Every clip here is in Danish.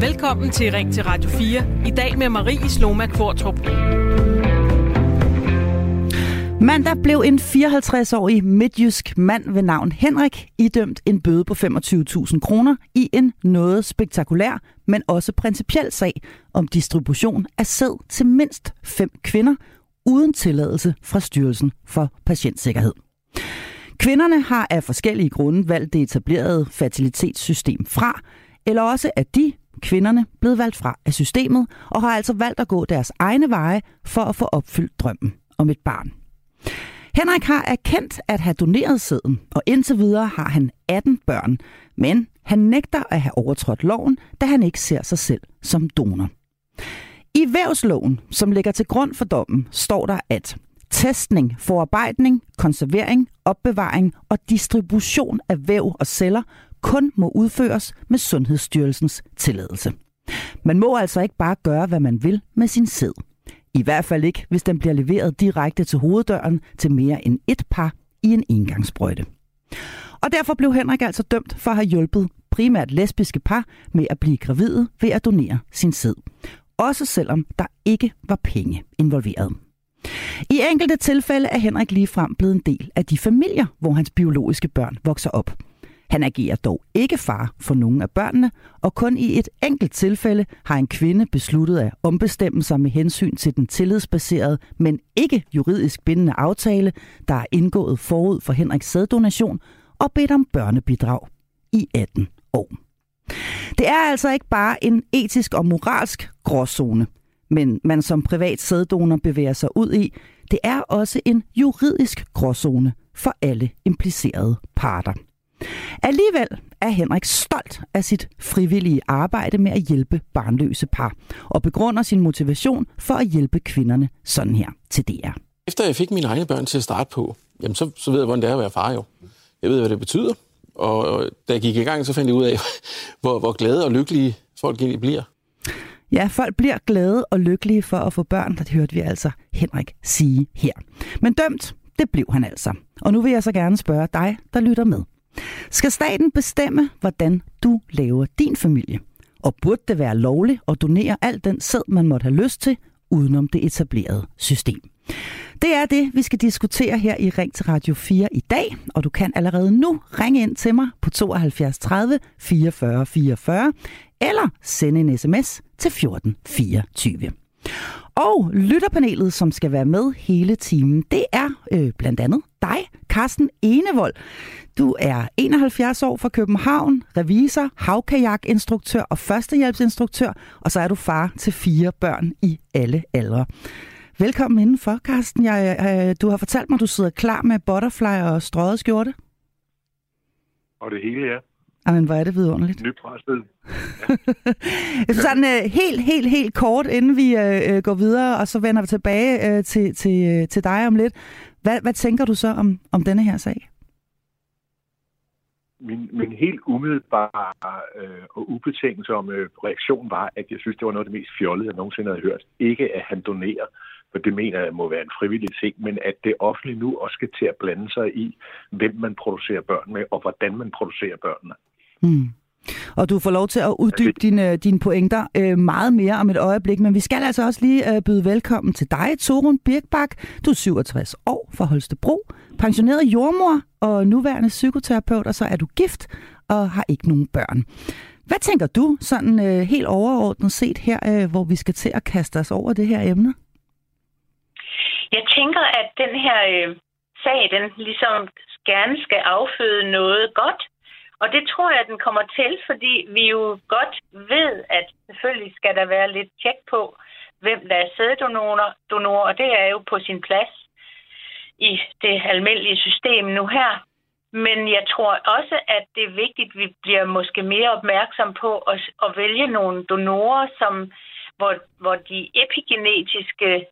Velkommen til Ring til Radio 4. I dag med Marie Sloma Kvartrup. Mandag blev en 54-årig midtjysk mand ved navn Henrik idømt en bøde på 25.000 kroner i en noget spektakulær, men også principiel sag om distribution af sæd til mindst fem kvinder uden tilladelse fra Styrelsen for Patientsikkerhed. Kvinderne har af forskellige grunde valgt det etablerede fertilitetssystem fra, eller også er de, kvinderne, blevet valgt fra af systemet og har altså valgt at gå deres egne veje for at få opfyldt drømmen om et barn. Henrik har erkendt at have doneret sæden, og indtil videre har han 18 børn, men han nægter at have overtrådt loven, da han ikke ser sig selv som donor. I vævsloven, som ligger til grund for dommen, står der, at testning, forarbejdning, konservering, opbevaring og distribution af væv og celler kun må udføres med Sundhedsstyrelsens tilladelse. Man må altså ikke bare gøre, hvad man vil med sin sæd. I hvert fald ikke, hvis den bliver leveret direkte til hoveddøren til mere end et par i en engangsbrøjte. Og derfor blev Henrik altså dømt for at have hjulpet primært lesbiske par med at blive gravide ved at donere sin sæd. Også selvom der ikke var penge involveret. I enkelte tilfælde er Henrik ligefrem blevet en del af de familier, hvor hans biologiske børn vokser op. Han agerer dog ikke far for nogen af børnene, og kun i et enkelt tilfælde har en kvinde besluttet at ombestemme sig med hensyn til den tillidsbaserede, men ikke juridisk bindende aftale, der er indgået forud for Henriks sæddonation, og bedt om børnebidrag i 18 år. Det er altså ikke bare en etisk og moralsk gråzone, men man som privat sæddonor bevæger sig ud i, det er også en juridisk gråzone for alle implicerede parter. Alligevel er Henrik stolt af sit frivillige arbejde med at hjælpe barnløse par, og begrunder sin motivation for at hjælpe kvinderne sådan her til DR. Efter jeg fik mine egne børn til at starte på, jamen så, så ved jeg, hvordan det er at være far jo. Jeg ved, hvad det betyder. Og da jeg gik i gang, så fandt jeg ud af, hvor, hvor glade og lykkelige folk egentlig bliver. Ja, folk bliver glade og lykkelige for at få børn, det hørte vi altså Henrik sige her. Men dømt, det blev han altså. Og nu vil jeg så gerne spørge dig, der lytter med. Skal staten bestemme, hvordan du laver din familie? Og burde det være lovligt at donere alt den sæd, man måtte have lyst til, udenom det etablerede system? Det er det, vi skal diskutere her i Ring til Radio 4 i dag, og du kan allerede nu ringe ind til mig på 72 30 44 44, eller sende en sms til 1424. Og lytterpanelet, som skal være med hele timen, det er øh, blandt andet dig, Carsten Enevold. Du er 71 år fra København, revisor, havkajakinstruktør og førstehjælpsinstruktør, og så er du far til fire børn i alle aldre. Velkommen indenfor, Carsten. Jeg, øh, du har fortalt mig, at du sidder klar med butterfly og strøget skjorte. Og det hele, ja. Jamen, hvor er det vidunderligt. Nypresset. Ja. Sådan uh, helt, helt, helt kort, inden vi uh, går videre, og så vender vi tilbage uh, til, til, til dig om lidt. Hvad, hvad tænker du så om, om denne her sag? Min, min helt umiddelbare øh, og ubetingsomme reaktion var, at jeg synes, det var noget af det mest fjollede, jeg nogensinde havde hørt. Ikke at han donerer, for det mener jeg må være en frivillig ting, men at det offentlige nu også skal til at blande sig i, hvem man producerer børn med, og hvordan man producerer børnene. Mm. Og du får lov til at uddybe dine, dine pointer øh, meget mere om et øjeblik, men vi skal altså også lige øh, byde velkommen til dig, Torun Birkbak. Du er 67 år fra Holstebro, pensioneret jordmor og nuværende psykoterapeut, og så er du gift og har ikke nogen børn. Hvad tænker du sådan øh, helt overordnet set her, øh, hvor vi skal til at kaste os over det her emne? Jeg tænker, at den her øh, sag, den ligesom gerne skal afføde noget godt, og det tror jeg, at den kommer til, fordi vi jo godt ved, at selvfølgelig skal der være lidt tjek på, hvem der er sæddonorer, donorer, og det er jo på sin plads i det almindelige system nu her. Men jeg tror også, at det er vigtigt, at vi bliver måske mere opmærksom på at, at vælge nogle donorer, som, hvor, hvor de epigenetiske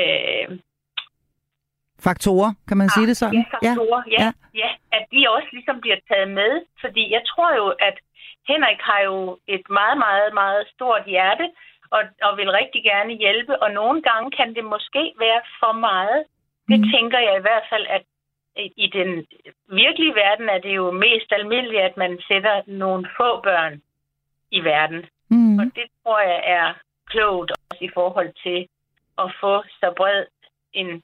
øh, Faktorer, kan man ah, sige det sådan? Ja, faktorer, ja. Ja, ja. At de også ligesom bliver taget med. Fordi jeg tror jo, at Henrik har jo et meget, meget, meget stort hjerte, og, og vil rigtig gerne hjælpe. Og nogle gange kan det måske være for meget. Det mm. tænker jeg i hvert fald, at i den virkelige verden er det jo mest almindeligt, at man sætter nogle få børn i verden. Mm. Og det tror jeg er klogt også i forhold til at få så bred en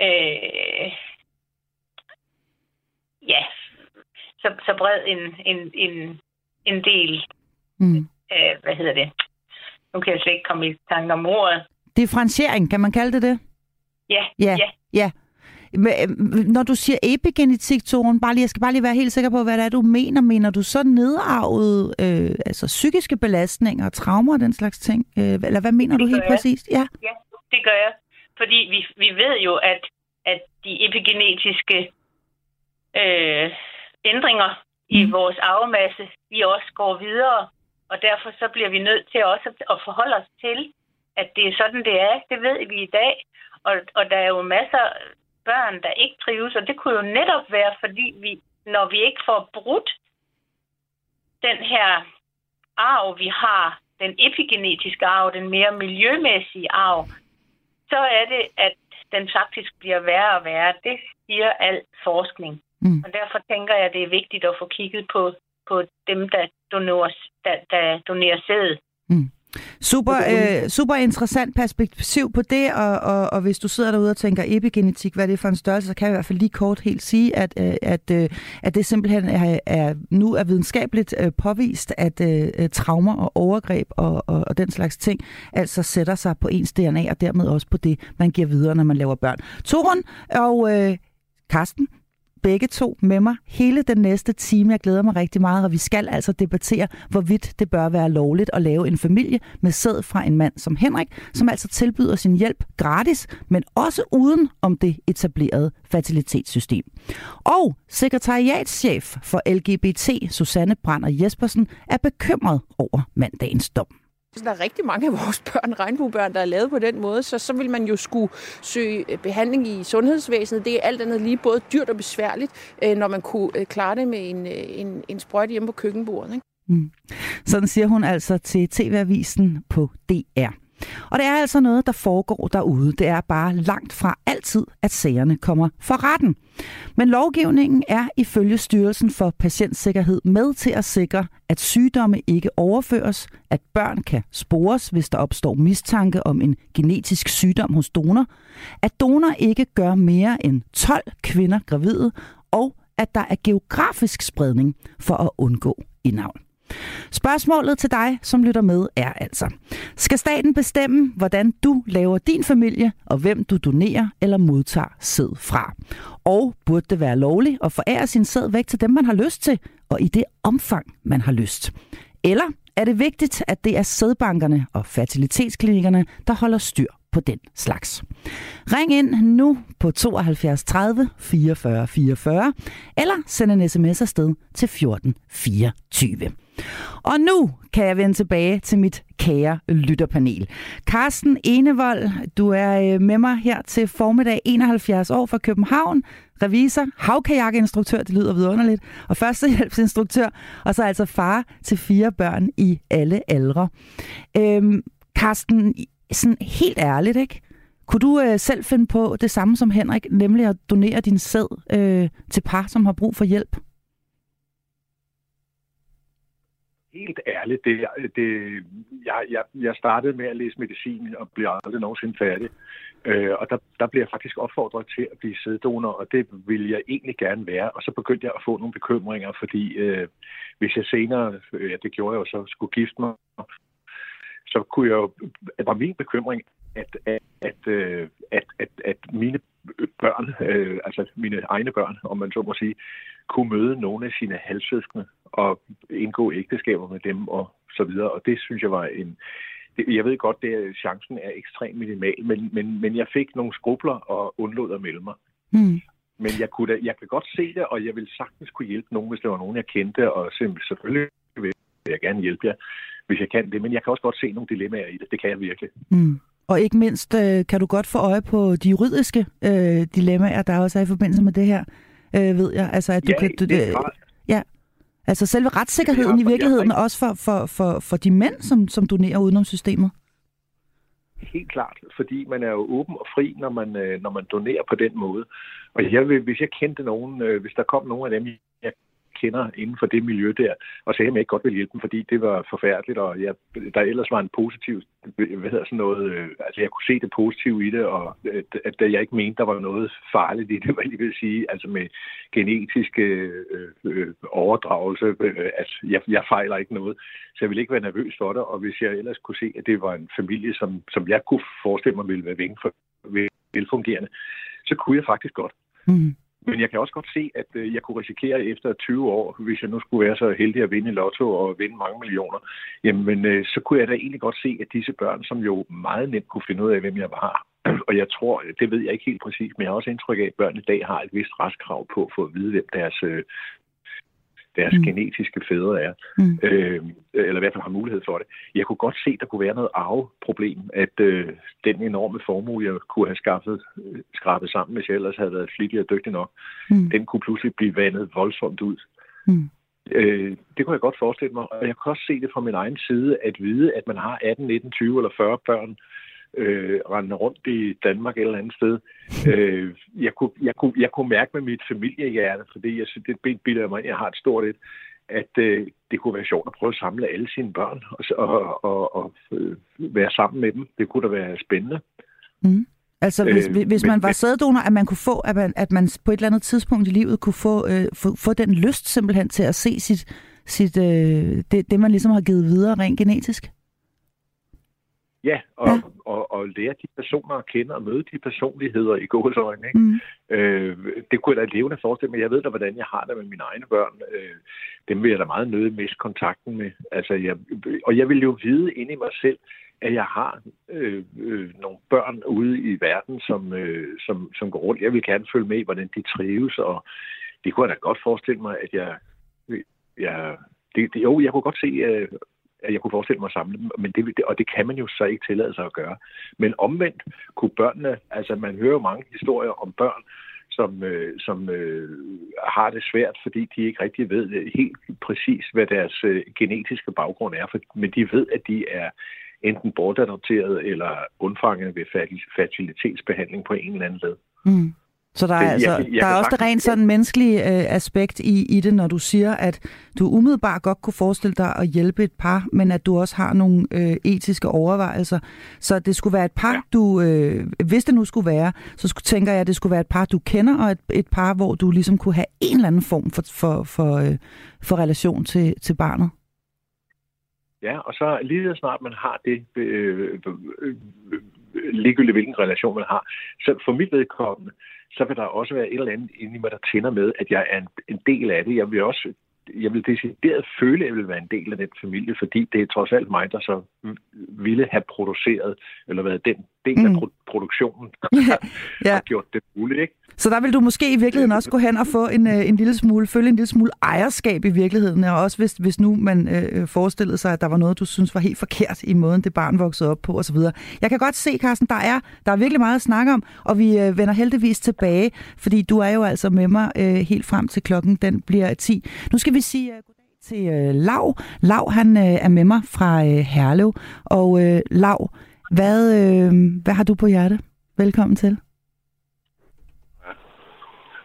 øh, ja, så, så bred en, en, en, en del, Mm. øh, hvad hedder det? Nu kan jeg slet ikke komme i tanke om ordet. Differentiering, kan man kalde det det? Ja, Ja. ja. ja. Øh, Når du siger epigenetik, Toren, bare lige, jeg skal bare lige være helt sikker på, hvad det er, du mener. Mener du så nedarvet øh, altså psykiske belastninger, traumer og den slags ting? Øh, eller hvad mener Det du helt jeg. præcist? Ja. Ja, det gør jeg. Fordi vi, vi ved jo, at, at de epigenetiske øh, ændringer i Mm. vores arvemasse, de også går videre. Og derfor så bliver vi nødt til også at, at forholde os til, at det er sådan, det er. Det ved vi i dag. Og, og der er jo masser af børn, der ikke trives. Og det kunne jo netop være, fordi vi, når vi ikke får brudt den her arv, vi har, den epigenetiske arv, den mere miljømæssige arv, så er det, at den faktisk bliver værre og værre. Det siger al forskning. Mm. Og derfor tænker jeg, at det er vigtigt at få kigget på, på dem, der donerer, der, der donerer sæd. Super, øh, super interessant perspektiv på det, og, og, og hvis du sidder derude og tænker epigenetik, hvad er det for en størrelse, så kan jeg i hvert fald lige kort helt sige, at, øh, at, øh, at det simpelthen er, er, nu er videnskabeligt øh, påvist, at øh, traumer og overgreb og, og, og den slags ting altså sætter sig på ens DNA, og dermed også på det, man giver videre, når man laver børn. Torun og øh, Karsten, begge to med mig hele den næste time. Jeg glæder mig rigtig meget, og vi skal altså debattere, hvorvidt det bør være lovligt at lave en familie med sæd fra en mand som Henrik, som altså tilbyder sin hjælp gratis, men også uden om det etablerede fertilitetssystem. Og sekretariatschef for LGBT, Susanne Brander Jespersen, er bekymret over mandagens dom. Så der er rigtig mange af vores børn, regnbuebørn, der er lavet på den måde, så så vil man jo skulle søge øh, behandling i sundhedsvæsenet. Det er alt andet lige både dyrt og besværligt, øh, når man kunne øh, klare det med en, en, en sprøjte hjemme på køkkenbordet. Ikke? Mm. Sådan siger hun altså til TV-avisen på DR. Og det er altså noget, der foregår derude. Det er bare langt fra altid, at sagerne kommer for retten. Men lovgivningen er ifølge Styrelsen for Patientsikkerhed med til at sikre, at sygdomme ikke overføres, at børn kan spores, hvis der opstår mistanke om en genetisk sygdom hos donor, at donor ikke gør mere end 12 kvinder gravide, og at der er geografisk spredning for at undgå indavl. Spørgsmålet til dig, som lytter med, er altså, skal staten bestemme, hvordan du laver din familie, og hvem du donerer eller modtager sæd fra? Og burde det være lovligt at forære sin sæd væk til dem, man har lyst til, og i det omfang, man har lyst? Eller er det vigtigt, at det er sædbankerne og fertilitetsklinikkerne, der holder styr på den slags. Ring ind nu på 72 30 44 44, eller send en sms afsted til 14 24. Og nu kan jeg vende tilbage til mit kære lytterpanel. Carsten Enevold, du er øh, med mig her til formiddag 71 år fra København. Revisor, havkajakinstruktør, det lyder vidunderligt, og førstehjælpsinstruktør, og så altså far til fire børn i alle aldre. Øhm, Carsten, sådan helt ærligt, ikke? Kunne du øh, selv finde på det samme som Henrik, nemlig at donere din sæd øh, til par, som har brug for hjælp? Helt ærligt, det, det, jeg, jeg, jeg startede med at læse medicin og blev aldrig nogensinde færdig. Øh, og der, der blev jeg faktisk opfordret til at blive sæddonor, og det ville jeg egentlig gerne være. Og så begyndte jeg at få nogle bekymringer, fordi øh, hvis jeg senere, øh, ja, det gjorde jeg jo så, skulle gifte mig, så kunne jeg jo, var min bekymring, at, at, at, øh, at, at, at mine børn, øh, altså mine egne børn, om man så må sige, kunne møde nogle af sine halvsøskende og indgå ægteskaber med dem og så videre. Og det synes jeg var en... Jeg ved godt, at chancen er ekstremt minimal, men, men, men jeg fik nogle skrubler og undlod at melde mig. Mm. Men jeg, kunne da, jeg kan godt se det, og jeg vil sagtens kunne hjælpe nogen, hvis der var nogen, jeg kendte, og selvfølgelig vil jeg gerne hjælpe jer, hvis jeg kan det. Men jeg kan også godt se nogle dilemmaer i det. Det kan jeg virkelig. Mm. Og ikke mindst øh, kan du godt få øje på de juridiske øh, dilemmaer, der også er i forbindelse med det her, øh, ved jeg. Altså, at du ja, kan, du, øh, ja. Altså selve retssikkerheden Det i har- virkeligheden, har også for, for, for, for de mænd, som, som donerer udenom systemet. helt klart, fordi man er jo åben og fri, når man, øh, når man donerer på den måde. Og jeg vil, hvis jeg kendte nogen, øh, hvis der kom nogen af dem, jeg kender inden for det miljø der, og sagde, at jeg ikke godt ville hjælpe dem, fordi det var forfærdeligt, og jeg, der ellers var en positiv, hvad hedder sådan noget, øh, altså jeg kunne se det positive i det, og at, at jeg ikke mente, der var noget farligt i det, hvad jeg vil sige, altså med genetiske øh, øh, overdragelse, øh, altså jeg, jeg fejler ikke noget, så jeg ville ikke være nervøs for det, og hvis jeg ellers kunne se, at det var en familie, som, som jeg kunne forestille mig ville være for velfungerende, så kunne jeg faktisk godt. Mm. Men jeg kan også godt se, at øh, jeg kunne risikere efter 20 år, hvis jeg nu skulle være så heldig at vinde lotto og vinde mange millioner, jamen øh, så kunne jeg da egentlig godt se, at disse børn, som jo meget nemt kunne finde ud af, hvem jeg var, og jeg tror, det ved jeg ikke helt præcis, men jeg har også indtryk af, at børn i dag har et vist restkrav på for at vide, hvem deres øh, deres mm. genetiske fædre er, mm. øh, eller i hvert fald har mulighed for det. Jeg kunne godt se, at der kunne være noget arveproblem, at øh, den enorme formue, jeg kunne have skaffet, øh, skrabet sammen, hvis jeg ellers havde været flittig og dygtig nok, mm. den kunne pludselig blive vandet voldsomt ud. Mm. Øh, det kunne jeg godt forestille mig, og jeg kan også se det fra min egen side, at vide, at man har 18, 19, 20 eller 40 børn, øh, rendende rundt i Danmark eller andet sted. Øh, jeg, kunne, jeg, kunne, jeg kunne mærke med mit familiehjerte, fordi jeg det bilder mig, jeg har et stort et, at øh, det kunne være sjovt at prøve at samle alle sine børn og, og, og, og øh, være sammen med dem. Det kunne da være spændende. Mm. Altså hvis, øh, hvis man men, var sæddonor, at man kunne få, at man, at man på et eller andet tidspunkt i livet kunne få, øh, få, få den lyst simpelthen til at se sit, sit øh, det, det, man ligesom har givet videre rent genetisk? Ja, og, ja. Og, og lære de personer at kende og møde de personligheder i gåsøjne. Ikke? Mm. Øh, det kunne jeg da levende forestille mig. Jeg ved da, hvordan jeg har det med mine egne børn. Øh, dem vil jeg da meget nøde miste kontakten med. Altså, jeg, og jeg vil jo vide inde i mig selv, at jeg har øh, øh, nogle børn ude i verden, som, øh, som, som går rundt. Jeg vil gerne følge med hvordan de trives, og det kunne jeg da godt forestille mig, at jeg... jeg det, det, jo, jeg kunne godt se, øh, at jeg kunne forestille mig at samle dem, men det, og det kan man jo så ikke tillade sig at gøre. Men omvendt kunne børnene, altså man hører jo mange historier om børn, som, øh, som øh, har det svært, fordi de ikke rigtig ved helt præcis, hvad deres øh, genetiske baggrund er, for, men de ved, at de er enten bortadopteret eller undfanget ved fertilitetsbehandling på en eller anden led. Mm. Så der er, altså, jeg, jeg der er også det rent sådan menneskelige øh, aspekt i, i det, når du siger, at du umiddelbart godt kunne forestille dig at hjælpe et par, men at du også har nogle øh, etiske overvejelser. Så det skulle være et par, ja. du, øh, hvis det nu skulle være, så skulle, tænker jeg, at det skulle være et par, du kender, og et, et par, hvor du ligesom kunne have en eller anden form for, for, for, øh, for relation til, til barnet. Ja, og så lige så snart man har det, øh, øh, øh, ligegyldigt hvilken relation man har, så for mit vedkommende, så vil der også være et eller andet inde i mig, der tænder med, at jeg er en, en del af det. Jeg vil også jeg vil decideret føle, at jeg vil være en del af den familie, fordi det er trods alt mig, der så ville have produceret, eller været den del af mm. produktionen, der ja. har gjort det muligt. Ikke? Så der vil du måske i virkeligheden også gå hen og få en, øh, en lille smule, følge en lille smule ejerskab i virkeligheden, og også hvis, hvis nu man øh, forestillede sig, at der var noget, du synes var helt forkert i måden, det barn voksede op på osv. Jeg kan godt se, Carsten, der er, der er virkelig meget at snakke om, og vi øh, vender heldigvis tilbage, fordi du er jo altså med mig øh, helt frem til klokken, den bliver 10. Nu skal vi sige goddag til øh, Lav. Lav, han øh, er med mig fra øh, Herlev, og øh, Lav, hvad, øh, hvad har du på hjerte? Velkommen til.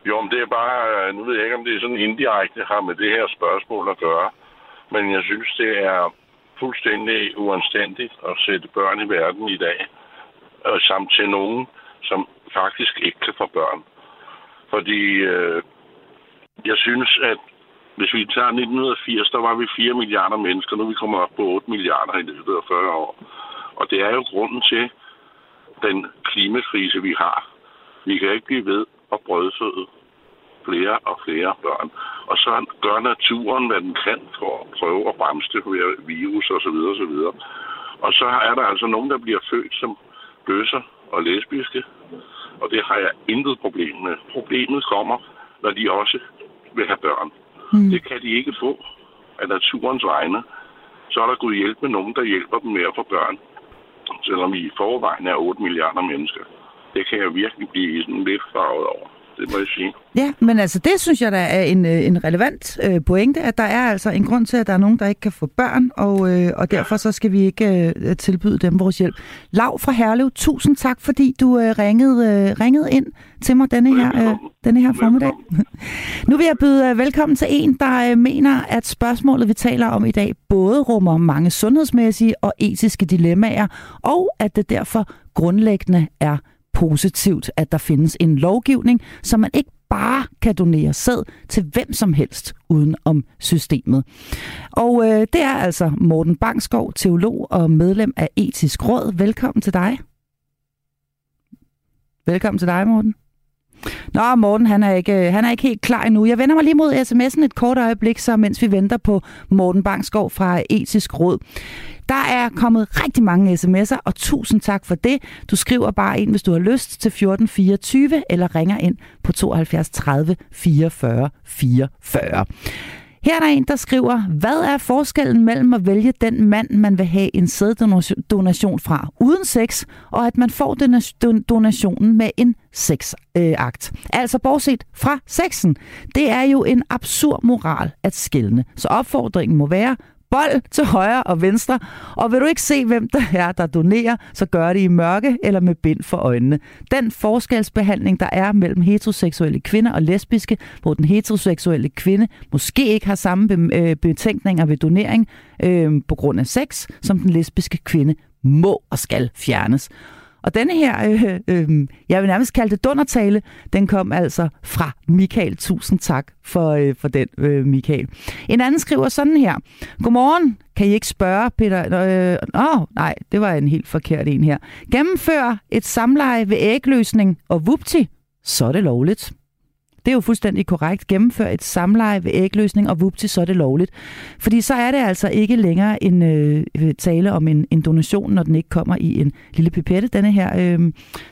Jo, men det er bare, øh, nu ved jeg ikke, om det er sådan indirekte har med det her spørgsmål at gøre, men jeg synes, det er fuldstændig uanstændigt at sætte børn i verden i dag, og samt til nogen, som faktisk ikke kan få børn. Fordi øh, jeg synes, at hvis vi tager 1980, der var vi 4 milliarder mennesker, nu er vi kommer op på 8 milliarder i løbet af 40 år. Og det er jo grunden til den klimakrise, vi har. Vi kan ikke blive ved at brødføde flere og flere børn. Og så gør naturen, hvad den kan for at prøve at bremse det ved virus osv. osv. Og så er der altså nogen, der bliver født som bøsser og lesbiske. Og det har jeg intet problem med. Problemet kommer, når de også vil have børn. Mm. Det kan de ikke få af naturens vegne. Så er der gået hjælp med nogen, der hjælper dem med at få børn. Selvom vi i forvejen er 8 milliarder mennesker. Det kan jeg virkelig blive sådan lidt farvet over det må jeg sige. Ja, men altså det synes jeg da er en, øh, en relevant øh, pointe, at der er altså en grund til, at der er nogen, der ikke kan få børn, og, øh, og derfor så skal vi ikke øh, tilbyde dem vores hjælp. Lav fra Herlev, tusind tak, fordi du øh, ringede, øh, ringede ind til mig denne her, øh, denne her formiddag. nu vil jeg byde øh, velkommen til en, der øh, mener, at spørgsmålet, vi taler om i dag, både rummer mange sundhedsmæssige og etiske dilemmaer, og at det derfor grundlæggende er positivt, at der findes en lovgivning, så man ikke bare kan donere sæd til hvem som helst uden om systemet. Og øh, det er altså Morten Bangskov, teolog og medlem af Etisk Råd. Velkommen til dig. Velkommen til dig, Morten. Nå, Morten, han er, ikke, øh, han er ikke helt klar endnu. Jeg vender mig lige mod sms'en et kort øjeblik, så mens vi venter på Morten Bangskov fra Etisk Råd. Der er kommet rigtig mange sms'er, og tusind tak for det. Du skriver bare ind, hvis du har lyst, til 1424, eller ringer ind på 72 30 44 44. Her er der en, der skriver, hvad er forskellen mellem at vælge den mand, man vil have en sæddonation fra uden sex, og at man får donationen med en sexakt? Altså bortset fra sexen. Det er jo en absurd moral at skælne. Så opfordringen må være, bold til højre og venstre. Og vil du ikke se, hvem der er, der donerer, så gør det i mørke eller med bind for øjnene. Den forskelsbehandling, der er mellem heteroseksuelle kvinder og lesbiske, hvor den heteroseksuelle kvinde måske ikke har samme øh, betænkninger ved donering øh, på grund af sex, som den lesbiske kvinde må og skal fjernes. Og denne her, øh, øh, jeg vil nærmest kalde det dundertale, den kom altså fra Michael. Tusind tak for, øh, for den, øh, Michael. En anden skriver sådan her. Godmorgen, kan I ikke spørge, Peter? Øh, åh, nej, det var en helt forkert en her. Gennemfør et samleje ved ægløsning, og vupti, så er det lovligt. Det er jo fuldstændig korrekt. Gennemfør et samleje ved ægløsning, og vupti, så er det lovligt. Fordi så er det altså ikke længere en øh, øh, tale om en, en donation, når den ikke kommer i en lille pipette, denne her, øh,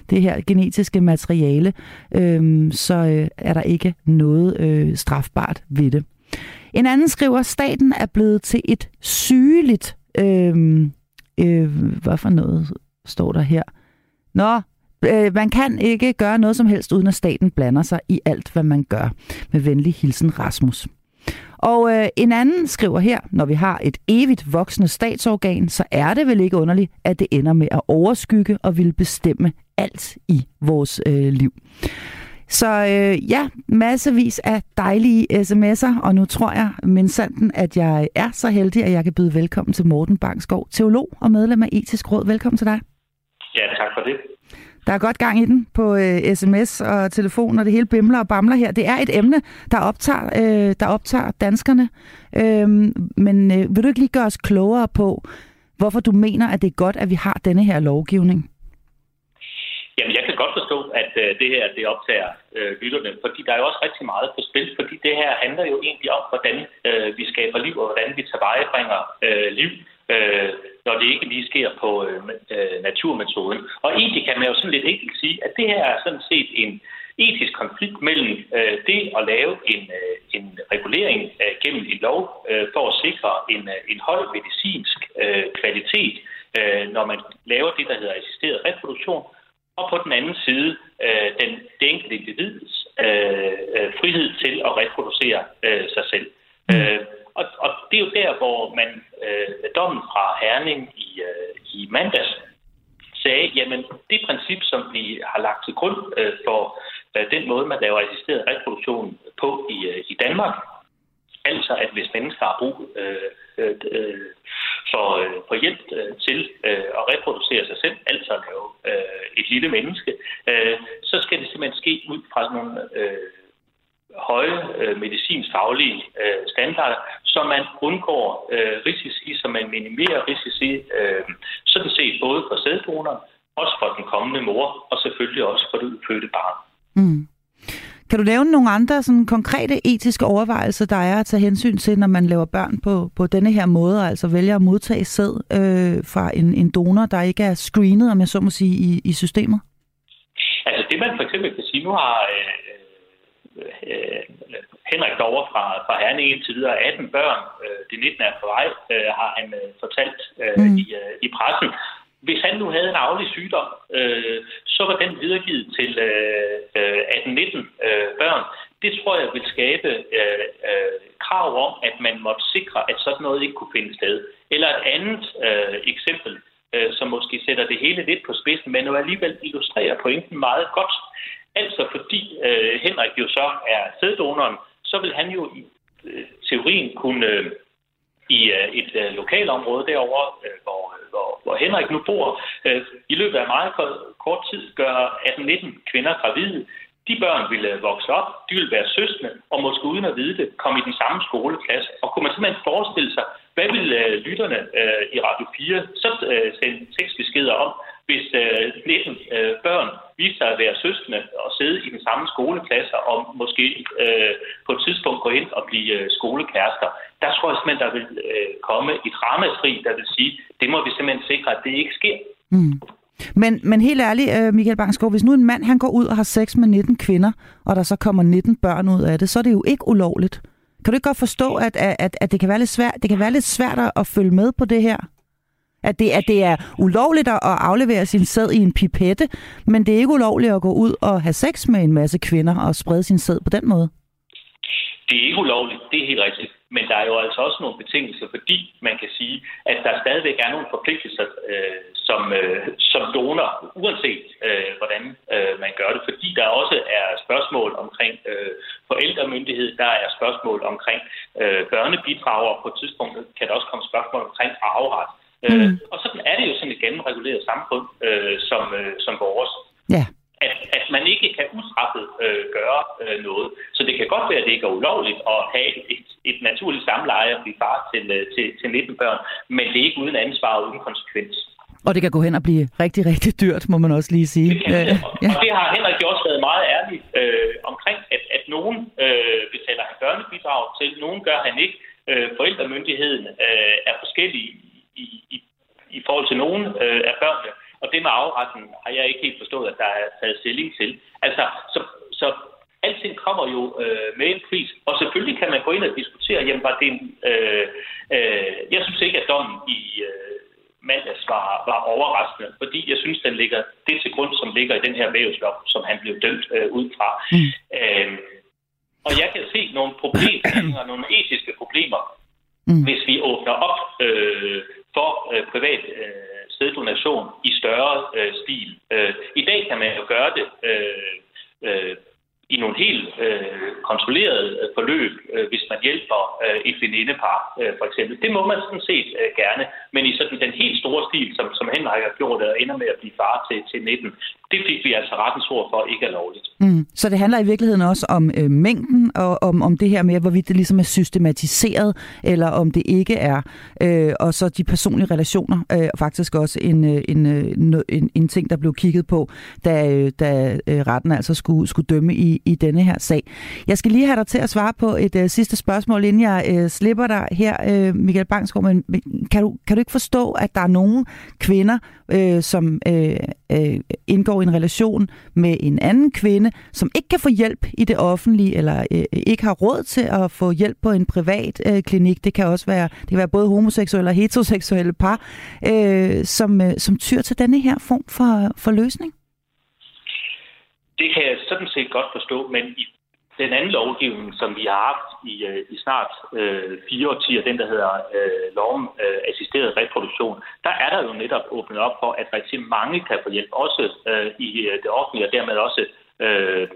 det her genetiske materiale. Øh, så øh, er der ikke noget øh, strafbart ved det. En anden skriver, staten er blevet til et sygeligt... Øh, øh, hvad for noget står der her? Nå, øh, man kan ikke gøre noget som helst, uden at staten blander sig i alt, hvad man gør. Med venlig hilsen, Rasmus. Og øh, en anden skriver her, når vi har et evigt voksende statsorgan, så er det vel ikke underligt, at det ender med at overskygge og vil bestemme alt i vores øh, liv. Så øh, ja, massevis af dejlige sms'er, og nu tror jeg, mindsanden, at jeg er så heldig, at jeg kan byde velkommen til Morten Bangsgaard, teolog og medlem af Etisk Råd. Velkommen til dig. Ja, tak for det. Der er godt gang i den på øh, sms og telefon, og det hele bimler og bamler her. Det er et emne, der optager, øh, der optager danskerne. Øh, men øh, vil du ikke lige gøre os klogere på, hvorfor du mener, at det er godt, at vi har denne her lovgivning? Jamen, jeg kan godt forstå, at øh, det her det optager øh, lytterne, fordi der er jo også rigtig meget på spil, fordi det her handler jo egentlig om, hvordan øh, vi skaber liv, og hvordan vi tilvejebringer øh, liv øh, når det ikke lige sker på øh, øh, naturmetoden. Og egentlig kan man jo sådan lidt enkelt sige, at det her er sådan set en etisk konflikt mellem øh, det at lave en, øh, en regulering øh, gennem en lov øh, for at sikre en, øh, en høj medicinsk øh, kvalitet, øh, når man laver det, der hedder assisteret reproduktion, og på den anden side øh, den, det enkelte individs øh, øh, frihed til at reproducere øh, sig selv. Mm. Og, og det er jo der, hvor man øh, med dommen fra Herning i, øh, i mandags sagde, jamen det princip, som vi har lagt til grund øh, for øh, den måde, man laver assisteret reproduktion på i, øh, i Danmark, altså at hvis mennesker har brug øh, øh, øh for, øh, for hjælp øh, til øh, at reproducere sig selv, altså at lave øh, et lille menneske, øh, så skal det simpelthen ske ud fra nogle øh, høje øh, medicinfaglige øh, standarder, så man undgår øh, risici, så man minimerer risici, øh, sådan set både for sæddonor, også for den kommende mor, og selvfølgelig også for det udfødte barn. Mm. Kan du nævne nogle andre sådan konkrete etiske overvejelser, der er at tage hensyn til, når man laver børn på, på denne her måde, altså vælger at modtage sæd øh, fra en, en donor, der ikke er screenet, om jeg så må sige, i, i systemet? Altså det man for eksempel kan sige, nu har øh, øh, Henrik Dover fra, fra Herning indtil videre 18 børn. Øh, det 19 er på vej, øh, har han øh, fortalt øh, mm. i, øh, i pressen. hvis han nu havde en arvelig sygdom, øh, så var den videregivet til øh, 18-19 øh, børn. Det tror jeg vil skabe øh, øh, krav om, at man måtte sikre, at sådan noget ikke kunne finde sted. Eller et andet øh, eksempel, øh, som måske sætter det hele lidt på spidsen, men jo alligevel illustrerer pointen meget godt. Altså fordi øh, Henrik jo så er sæddonoren, så vil han jo i øh, teorien kunne øh, i øh, et øh, lokalområde derovre, øh, hvor, øh, hvor, hvor Henrik nu bor, øh, i løbet af meget kort tid gør 18-19 kvinder gravide. De børn ville øh, vokse op, de ville være søstre, og måske uden at vide det, komme i den samme skoleklasse. Og kunne man simpelthen forestille sig, hvad vil øh, lytterne øh, i Radio 4 så øh, sende tekstbeskeder om, hvis øh, 19 øh, børn viser sig at være søskende og sidde i den samme skoleklasse og måske øh, på et tidspunkt gå ind og blive øh, skolekærester. Der tror jeg simpelthen, der vil øh, komme et ramaskrig, der vil sige, det må vi simpelthen sikre, at det ikke sker. Mm. Men, men helt ærligt, øh, Michael Bangsgaard, hvis nu en mand han går ud og har sex med 19 kvinder, og der så kommer 19 børn ud af det, så er det jo ikke ulovligt. Kan du ikke godt forstå, at, at, at det, kan være lidt svært, det kan være lidt svært at følge med på det her? At det, at det er ulovligt at aflevere sin sæd i en pipette, men det er ikke ulovligt at gå ud og have sex med en masse kvinder og sprede sin sæd på den måde. Det er ikke ulovligt, det er helt rigtigt. Men der er jo altså også nogle betingelser, fordi man kan sige, at der stadigvæk er nogle forpligtelser øh, som, øh, som donor, uanset øh, hvordan øh, man gør det. Fordi der også er spørgsmål omkring øh, forældremyndighed, der er spørgsmål omkring øh, børnebidrag, og på et tidspunkt kan der også komme spørgsmål omkring arveret. Øh, mm. Øh, og sådan er det jo sådan et gennemreguleret samfund øh, som, øh, som vores. Ja. At, at man ikke kan ustraffet øh, gøre øh, noget. Så det kan godt være, at det ikke er ulovligt at have et, et naturligt samleje og blive far til, øh, til, til 19 børn, men det er ikke uden ansvar og uden konsekvens. Og det kan gå hen og blive rigtig, rigtig dyrt, må man også lige sige. Det kan, øh, ja. Og det har Henrik også været meget ærlig øh, omkring, at, at nogen øh, betaler han børnebidrag til, nogen gør han ikke. Øh, forældremyndigheden øh, er forskellig i, i, i forhold til nogen øh, af børnene. Og det med afretten har jeg ikke helt forstået, at der er taget stilling til. Altså, så, så alting kommer jo øh, med en pris. Og selvfølgelig kan man gå ind og diskutere, jamen var det en, øh, øh, Jeg synes ikke, at dommen i øh, mandags var, var overraskende, fordi jeg synes, den ligger det til grund, som ligger i den her væveslov, som han blev dømt øh, ud fra. Mm. Øh, og jeg kan se nogle problemer, nogle etiske problemer, mm. hvis vi åbner op øh, for øh, privat øh, sæddonation i større øh, stil. Øh, I dag kan man jo gøre det øh, øh, i nogle helt øh, kontrollerede øh, forløb, øh, hvis man hjælper øh, et venindepar, øh, for eksempel. Det må man sådan set øh, gerne, men i sådan den helt store stil, som, som Henrik har gjort, og ender med at blive far til, til 19, det fik vi altså rettens ord for ikke er lovligt. Mm. Så det handler i virkeligheden også om øh, mængden, og om, om det her med, hvorvidt det ligesom er systematiseret, eller om det ikke er. Øh, og så de personlige relationer, øh, faktisk også en, øh, en, øh, en, en, en ting, der blev kigget på, da, da retten altså skulle, skulle dømme i, i, denne her sag. Jeg skal lige have dig til at svare på et øh, sidste spørgsmål, inden jeg øh, slipper dig her, øh, Michael Bangsgaard. Men kan du, kan du ikke forstå, at der er nogle kvinder, øh, som øh, øh, indgår i en relation med en anden kvinde, som ikke kan få hjælp i det offentlige, eller øh, ikke har råd til at få hjælp på en privat øh, klinik. Det kan også være, det kan være både homoseksuelle og heteroseksuelle par, øh, som, øh, som tyr til denne her form for, for løsning. Det kan jeg sådan set godt forstå, men i den anden lovgivning, som vi har haft i, øh, i snart øh, fire årtier, den der hedder øh, lov om øh, assisteret reproduktion, der er der jo netop åbnet op for, at rigtig mange kan få hjælp, også øh, i øh, det offentlige, og dermed også øh,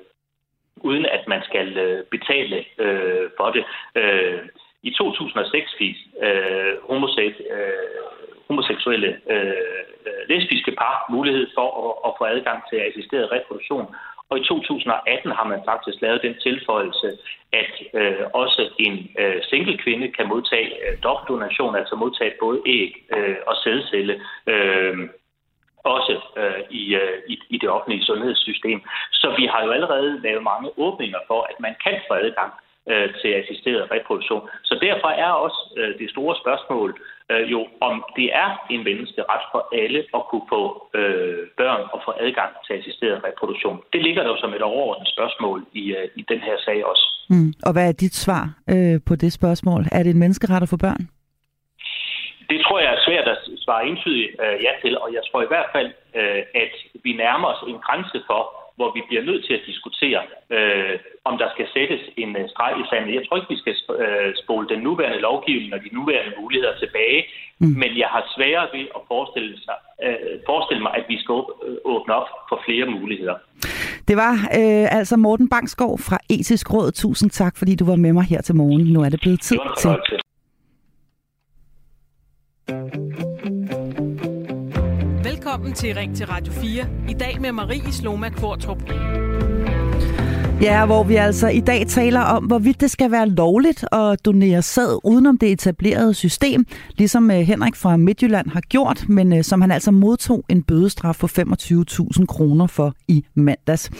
uden at man skal øh, betale øh, for det. Øh, I 2006 fik øh, homoseks, øh, homoseksuelle øh, øh, lesbiske par mulighed for at, at få adgang til assisteret reproduktion, og i 2018 har man faktisk lavet den tilføjelse, at øh, også en øh, single kvinde kan modtage øh, dobbeltdonation, altså modtage både æg øh, og sædcelle. Øh, også øh, i, øh, i, i det offentlige sundhedssystem. Så vi har jo allerede lavet mange åbninger for, at man kan få adgang øh, til assisteret reproduktion. Så derfor er også øh, det store spørgsmål øh, jo, om det er en menneskeret for alle at kunne få øh, børn og få adgang til assisteret reproduktion. Det ligger der jo som et overordnet spørgsmål i, øh, i den her sag også. Mm. Og hvad er dit svar øh, på det spørgsmål? Er det en menneskeret at få børn? det tror jeg er svært at svare entydigt øh, ja til, og jeg tror i hvert fald, øh, at vi nærmer os en grænse for, hvor vi bliver nødt til at diskutere, øh, om der skal sættes en øh, streg i sandet. Jeg tror ikke, vi skal øh, spole den nuværende lovgivning og de nuværende muligheder tilbage, mm. men jeg har sværere ved at forestille, sig, øh, forestille mig, at vi skal øh, åbne op for flere muligheder. Det var øh, altså Morten Bangsgaard fra Etisk Råd. Tusind tak, fordi du var med mig her til morgen. Nu er det blevet tid det til. Velkommen til Ring til Radio 4. I dag med Marie Sloma Kvartrup. Ja, hvor vi altså i dag taler om, hvorvidt det skal være lovligt at donere sæd udenom det etablerede system, ligesom øh, Henrik fra Midtjylland har gjort, men øh, som han altså modtog en bødestraf på 25.000 kroner for i mandags.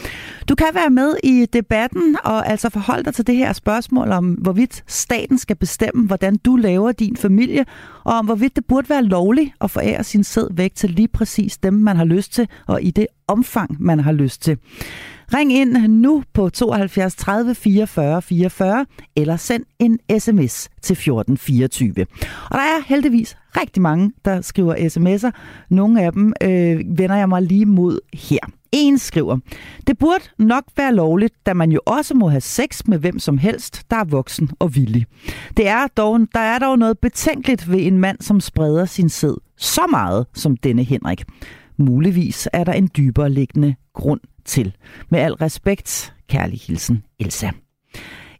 Du kan være med i debatten og altså forholde dig til det her spørgsmål om, hvorvidt staten skal bestemme, hvordan du laver din familie, og om hvorvidt det burde være lovligt at forære sin sæd væk til lige præcis dem, man har lyst til, og i det omfang, man har lyst til. Ring ind nu på 72 30 44 44, eller send en sms til 1424. Og der er heldigvis rigtig mange, der skriver sms'er. Nogle af dem øh, vender jeg mig lige mod her. En skriver, det burde nok være lovligt, da man jo også må have sex med hvem som helst, der er voksen og villig. Det er dog, der er dog noget betænkeligt ved en mand, som spreder sin sæd så meget som denne Henrik. Muligvis er der en dybere liggende grund til. Med al respekt, kærlig hilsen, Elsa.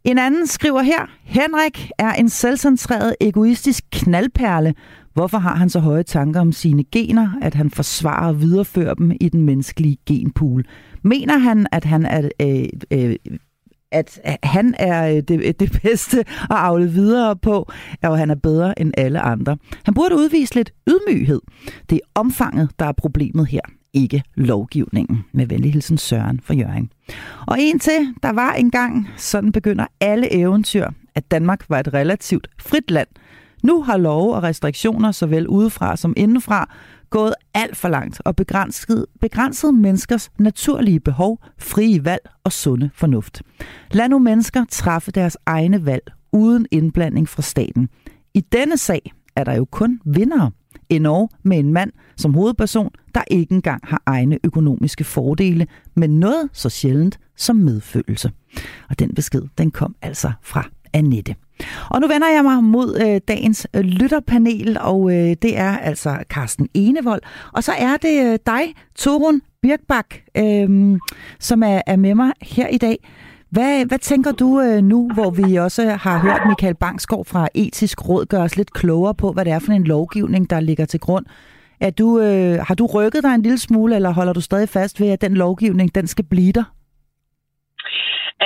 En anden skriver her, Henrik er en selvcentreret, egoistisk knaldperle. Hvorfor har han så høje tanker om sine gener, at han forsvarer og viderefører dem i den menneskelige genpool? Mener han, at han er øh, øh, at han er øh, det, det bedste at afle videre på, og han er bedre end alle andre. Han burde udvise lidt ydmyghed. Det er omfanget, der er problemet her ikke lovgivningen. Med venlig hilsen Søren fra Jørgen. Og en til, der var engang, sådan begynder alle eventyr, at Danmark var et relativt frit land. Nu har love og restriktioner, såvel udefra som indenfra, gået alt for langt og begrænset, begrænset menneskers naturlige behov, frie valg og sunde fornuft. Lad nu mennesker træffe deres egne valg uden indblanding fra staten. I denne sag er der jo kun vindere endnu med en mand som hovedperson, der ikke engang har egne økonomiske fordele, men noget så sjældent som medfølelse. Og den besked, den kom altså fra Annette. Og nu vender jeg mig mod øh, dagens øh, lytterpanel, og øh, det er altså Carsten Enevold. Og så er det øh, dig, Torun Birkbak, øh, som er, er med mig her i dag. Hvad, hvad tænker du øh, nu, hvor vi også har hørt Michael Bangsgaard fra Etisk Råd gøre os lidt klogere på, hvad det er for en lovgivning, der ligger til grund? Er du, øh, har du rykket dig en lille smule, eller holder du stadig fast ved, at den lovgivning, den skal blive der?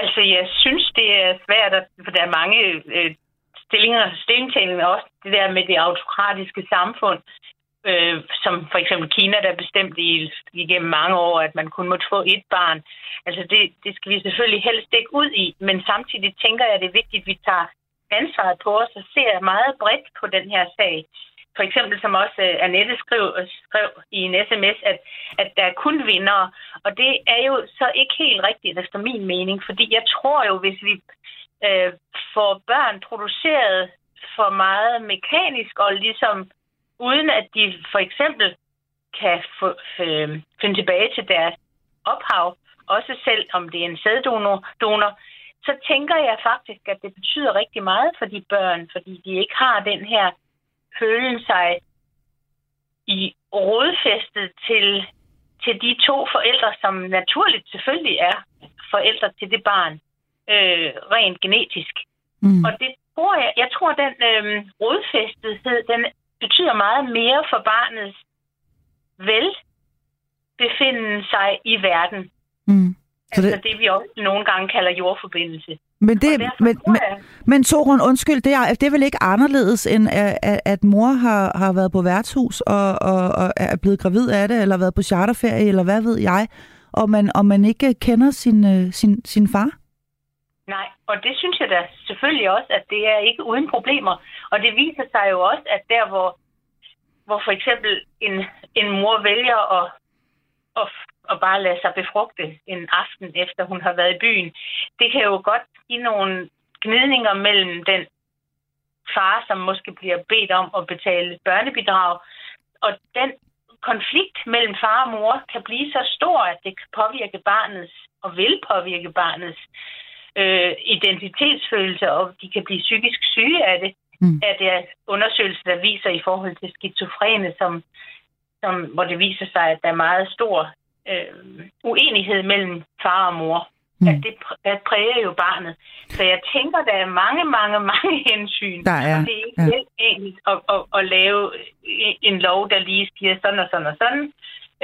Altså, jeg synes, det er svært, for der er mange øh, stillinger, stillingtagninger også, det der med det autokratiske samfund, øh, som for eksempel Kina, der bestemt i, igennem mange år, at man kun måtte få et barn. Altså det, det skal vi selvfølgelig helst ikke ud i, men samtidig tænker jeg, at det er vigtigt, at vi tager ansvaret på os og ser meget bredt på den her sag. For eksempel, som også uh, Annette skrev, skrev i en sms, at, at der er kun vinder. Og det er jo så ikke helt rigtigt, efter min mening, fordi jeg tror jo, hvis vi øh, får børn produceret for meget mekanisk og ligesom uden at de for eksempel kan få, øh, finde tilbage til deres ophav, også selv om det er en sæddonor, donor, så tænker jeg faktisk, at det betyder rigtig meget for de børn, fordi de ikke har den her følelse sig i rådfæstet til, til de to forældre, som naturligt selvfølgelig er forældre til det barn, øh, rent genetisk. Mm. Og det tror jeg, jeg tror, den øh, rådfæstethed, den betyder meget mere for barnets vel befinde sig i verden. Mm. Så altså det... det, vi også nogle gange kalder jordforbindelse. Men, det, men, men, jeg... men Torun, undskyld, det er, det er vel ikke anderledes, end at, at mor har, har været på værtshus og, og, og er blevet gravid af det, eller været på charterferie, eller hvad ved jeg, og man, og man ikke kender sin, øh, sin, sin far? Nej, og det synes jeg da selvfølgelig også, at det er ikke uden problemer. Og det viser sig jo også, at der, hvor, hvor for eksempel en, en mor vælger at, at, at bare lade sig befrugte en aften, efter hun har været i byen, det kan jo godt give nogle gnidninger mellem den far, som måske bliver bedt om at betale børnebidrag. Og den konflikt mellem far og mor kan blive så stor, at det kan påvirke barnets, og vil påvirke barnets øh, identitetsfølelse, og de kan blive psykisk syge af det. Mm. At det er undersøgelser, der viser i forhold til skizofrene, som, som, hvor det viser sig, at der er meget stor øh, uenighed mellem far og mor. Mm. At det, det præger jo barnet. Så jeg tænker, der er mange, mange, mange hensyn. Der er, og det er ikke ja. helt enkelt at, at, at lave en lov, der lige siger sådan og sådan og sådan.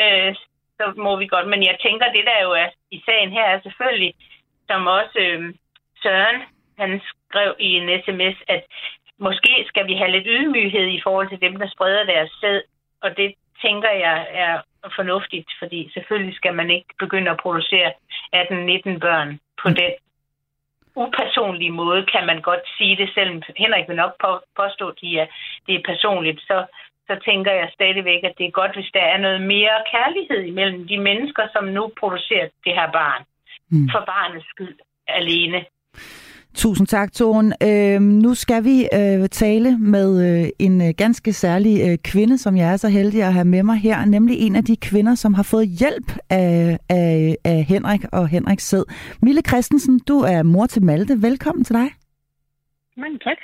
Øh, så må vi godt. Men jeg tænker, det der jo er i sagen her er selvfølgelig, som også øh, Søren, han skrev i en sms, at måske skal vi have lidt ydmyghed i forhold til dem, der spreder deres sæd. Og det tænker jeg er fornuftigt, fordi selvfølgelig skal man ikke begynde at producere 18-19 børn på mm. den upersonlige måde, kan man godt sige det, selvom Henrik vil nok påstå, at de er, det er personligt, så, så tænker jeg stadigvæk, at det er godt, hvis der er noget mere kærlighed imellem de mennesker, som nu producerer det her barn, mm. for barnets skyld alene. Tusind tak, Toren. Øh, nu skal vi øh, tale med øh, en øh, ganske særlig øh, kvinde, som jeg er så heldig at have med mig her, nemlig en af de kvinder, som har fået hjælp af, af, af Henrik og Henriks sæd. Mille Christensen, du er mor til Malte. Velkommen til dig. Mange tak.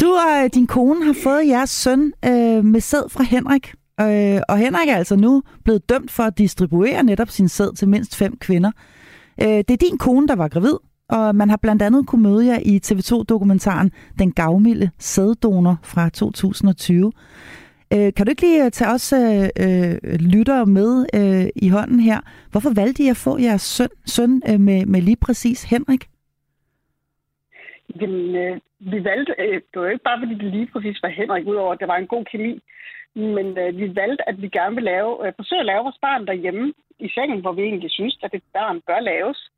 Du og øh, din kone har fået jeres søn øh, med sæd fra Henrik. Øh, og Henrik er altså nu blevet dømt for at distribuere netop sin sæd til mindst fem kvinder. Øh, det er din kone, der var gravid, og man har blandt andet kunne møde jer i TV2-dokumentaren Den gavmilde sæddonor fra 2020. Øh, kan du ikke lige øh, tage os øh, øh, lyttere med øh, i hånden her? Hvorfor valgte I at få jeres søn, søn øh, med, med lige præcis Henrik? Jamen, øh, vi valgte, øh, det var ikke bare fordi det lige præcis var Henrik, udover at det var en god kemi, men øh, vi valgte, at vi gerne vil lave, øh, forsøge at lave vores barn derhjemme i sengen, hvor vi egentlig synes, at et barn bør laves.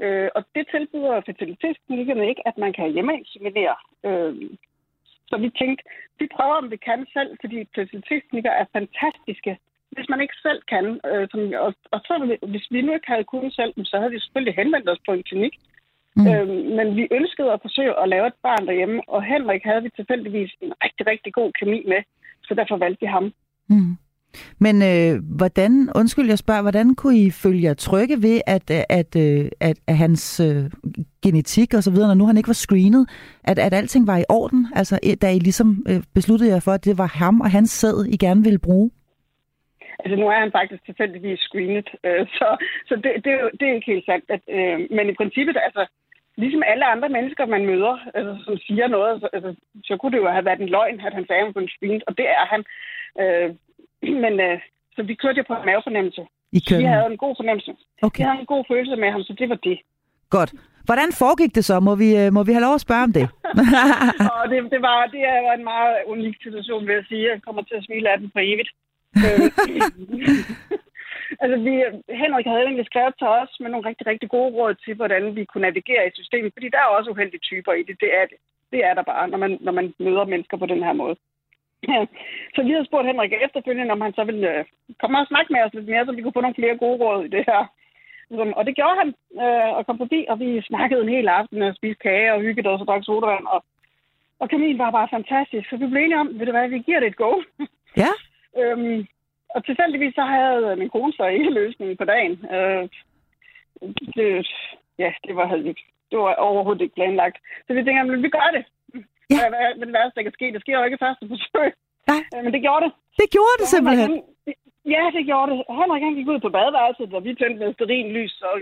Øh, og det tilbyder fertilitetsklinikkerne ikke, at man kan hjemmeinseminere. Øh, så vi tænkte, vi prøver, om vi kan selv, fordi fertilitetsklinikker er fantastiske. Hvis man ikke selv kan, øh, som, og, og så, hvis vi nu ikke havde kunnet selv, så havde vi selvfølgelig henvendt os på en klinik. Mm. Øh, men vi ønskede at forsøge at lave et barn derhjemme, og Henrik havde vi tilfældigvis en rigtig, rigtig god kemi med, så derfor valgte vi ham. Mm. Men øh, hvordan, undskyld jeg spørger, hvordan kunne I følge jer trygge ved, at, at, at, øh, at, at hans øh, genetik og så videre, når nu han ikke var screenet, at, at alting var i orden? Altså, da I ligesom øh, besluttede jer for, at det var ham og hans sæd, I gerne ville bruge? Altså, nu er han faktisk tilfældigvis screenet, øh, så, så det, det, er det er ikke helt sandt. At, øh, men i princippet, altså, ligesom alle andre mennesker, man møder, altså, som siger noget, altså, så kunne det jo have været en løgn, at han sagde, at han screenet, og det er han. Øh, men øh, så vi kørte jo på en mavefornemmelse. I vi havde en god fornemmelse. Okay. Vi havde en god følelse med ham, så det var det. Godt. Hvordan foregik det så? Må vi, øh, må vi have lov at spørge om det? og det, det, var, det var en meget unik situation, vil jeg sige. Jeg kommer til at smile af den for evigt. Altså, vi, Henrik havde egentlig skrevet til os med nogle rigtig, rigtig gode råd til, hvordan vi kunne navigere i systemet, fordi der er også uheldige typer i det. Det er, det. det er der bare, når man, når man møder mennesker på den her måde. Så vi havde spurgt Henrik efterfølgende, om han så ville øh, komme og snakke med os lidt mere, så vi kunne få nogle flere gode råd i det her. Og det gjorde han, øh, og kom forbi, og vi snakkede en hel aften og spiste kage og hyggede os og drak sodavand. Og, og Camille var bare fantastisk, så vi blev enige om, ved du hvad, vi giver det et go. Ja. øhm, og tilfældigvis så havde min kone så ikke løsningen på dagen. Øh, det, ja, det var, det var overhovedet ikke planlagt. Så vi tænkte, at vi gør det. Ja. Hvad, det værste, der kan ske, det sker jo ikke første forsøg. Nej. Øh, men det gjorde det. Det gjorde det simpelthen? ja, det gjorde det. Henrik han gik ud på badeværelset, og vi tændte med sterinlys og,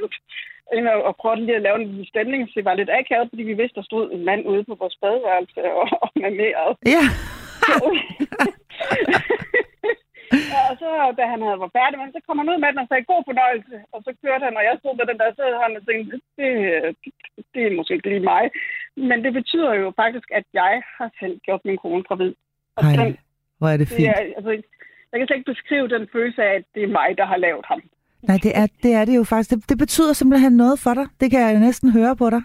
og, og prøvede lige at lave en stemning. Så det var lidt akavet, fordi vi vidste, der stod en mand ude på vores badeværelse og, og med mere. Ja. og så, da han havde været færdig, men så kom han ud med den og sagde, god fornøjelse. Og så kørte han, og jeg stod med den der, så havde han og tænkte, det, det er måske ikke lige mig. Men det betyder jo faktisk, at jeg har selv gjort min kone gravid. Og Ej, den, hvor er det fint. Det er, altså, jeg kan slet ikke beskrive den følelse af, at det er mig, der har lavet ham. Nej, det er det, er det jo faktisk. Det, det betyder simpelthen noget for dig. Det kan jeg næsten høre på dig.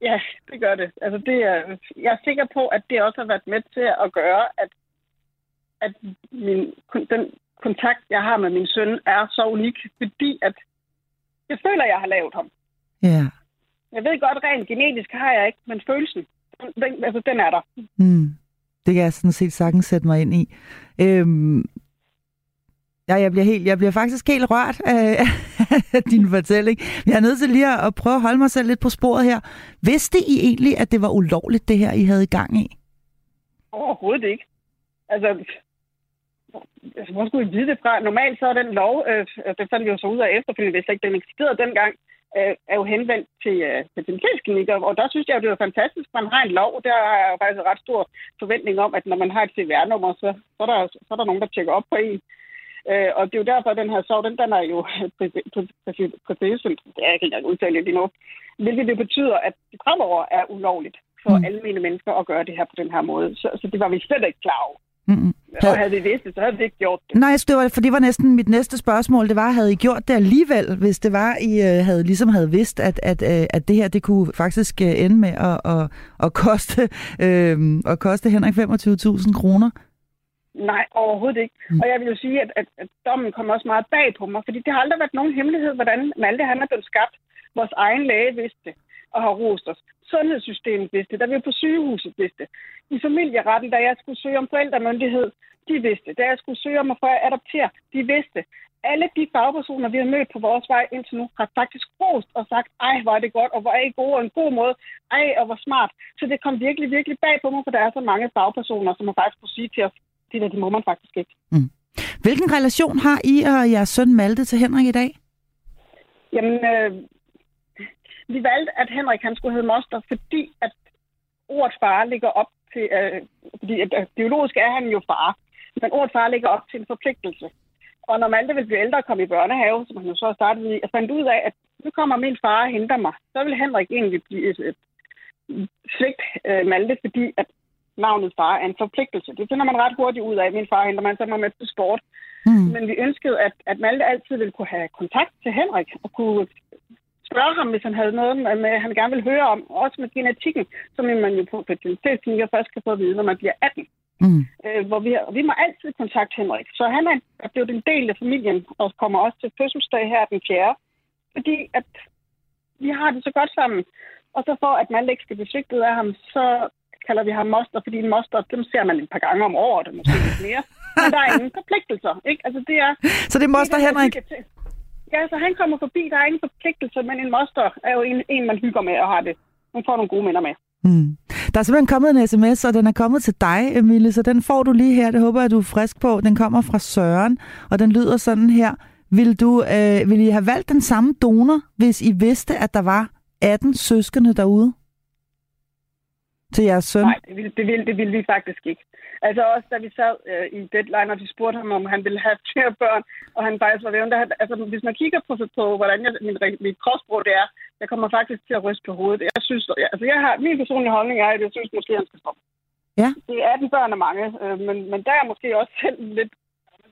Ja, det gør det. Altså, det er, jeg er sikker på, at det også har været med til at gøre, at, at min, den kontakt, jeg har med min søn, er så unik, fordi at jeg føler, at jeg har lavet ham. Ja. Jeg ved godt, rent genetisk har jeg ikke, men følelsen, den, altså, den er der. Mm. Det kan jeg sådan set sagtens sætte mig ind i. Øhm, ja, jeg bliver, helt, jeg bliver faktisk helt rørt af, af din fortælling. Jeg er nødt til lige at prøve at holde mig selv lidt på sporet her. Vidste I egentlig, at det var ulovligt, det her, I havde i gang i? Overhovedet ikke. Altså, altså hvor skulle I vide det fra? Normalt så er den lov, øh, det fandt vi jo så ud af efterfølgende, hvis ikke den eksisterede dengang, øh, er jo henvendt til øh, fertilitetsklinikker, og der synes jeg, at det er fantastisk, man har en lov, der er jeg faktisk ret stor forventning om, at når man har et CVR-nummer, så, så, er der, så er der nogen, der tjekker op på en. Øh, og det er jo derfor, at den her sov, den, den er jo præcis, det er ikke engang udtale lige nu, hvilket det betyder, at det fremover er ulovligt for mm. almindelige mennesker at gøre det her på den her måde. Så, så det var vi slet ikke klar over. Mm-hmm. Og havde vi vidst det, så havde vi ikke gjort det. Nej, det var, for det var næsten mit næste spørgsmål. Det var, havde I gjort det alligevel, hvis det var, I uh, havde, ligesom havde vidst, at, at, uh, at det her det kunne faktisk uh, ende med at, at, at, koste, uh, at koste Henrik 25.000 kroner? Nej, overhovedet ikke. Mm. Og jeg vil jo sige, at, at, at dommen kommer også meget bag på mig, fordi det har aldrig været nogen hemmelighed, hvordan Malte han er blevet skabt. Vores egen læge vidste det og har rost os. Sundhedssystemet vidste det, da vi var på sygehuset vidste det. I familieretten, da jeg skulle søge om forældremyndighed, de vidste Da jeg skulle søge om at få adoptere, de vidste alle de fagpersoner, vi har mødt på vores vej indtil nu, har faktisk rost og sagt, ej, hvor er det godt, og hvor er I gode, og en god måde, ej, og hvor smart. Så det kom virkelig, virkelig bag på mig, for der er så mange fagpersoner, som har faktisk kunne sige til os, det der, de må man faktisk ikke. Mm. Hvilken relation har I og jeres søn Malte til Henrik i dag? Jamen, øh, vi valgte, at Henrik han skulle hedde Moster, fordi at ordet far ligger op til, øh, fordi at, at biologisk er han jo far, men ordet far ligger op til en forpligtelse. Og når Malte vil blive ældre og komme i børnehave, som han jo så startede i, jeg fandt ud af, at nu kommer min far og henter mig, så vil Henrik egentlig blive et, et svigt øh, Malte, fordi at navnet far er en forpligtelse. Det finder man ret hurtigt ud af. Min far henter man så med til sport. Mm. Men vi ønskede, at, at Malte altid ville kunne have kontakt til Henrik og kunne spørge ham, hvis han havde noget, med, han gerne vil høre om. Også med genetikken, som man jo på fertilitetsklinikker først kan få at vide, når man bliver 18. Mm. Øh, hvor vi, vi må altid kontakte Henrik. Så han er, er blevet en del af familien og kommer også til fødselsdag her den 4. Fordi at vi har det så godt sammen. Og så for at man ikke skal blive svigtet af ham, så kalder vi ham moster, fordi en moster, dem ser man et par gange om året, måske lidt mere. Men der er ingen forpligtelser, ikke? Altså, det er... Så det er moster det, Henrik? Ja, så han kommer forbi, der er ingen forpligtelse, men en moster er jo en, en man hygger med og har det. Man får nogle gode minder med. Mm. Der er simpelthen kommet en sms, og den er kommet til dig, Emilie, så den får du lige her. Det håber jeg, du er frisk på. Den kommer fra Søren, og den lyder sådan her. Vil, du, øh, vil I have valgt den samme donor, hvis I vidste, at der var 18 søskende derude? Til jeres søn? Nej, det ville, det ville, det ville vi faktisk ikke. Altså også da vi sad øh, i deadline, og de spurgte ham, om han ville have flere børn, og han faktisk var ved, altså hvis man kigger på, på hvordan jeg, min, mit kropsbrug det er, jeg kommer faktisk til at ryste på hovedet. Jeg synes, altså jeg har, min personlige holdning er, at jeg synes måske, han skal stoppe. Ja. Det er den børn af mange, øh, men, men der er måske også selv lidt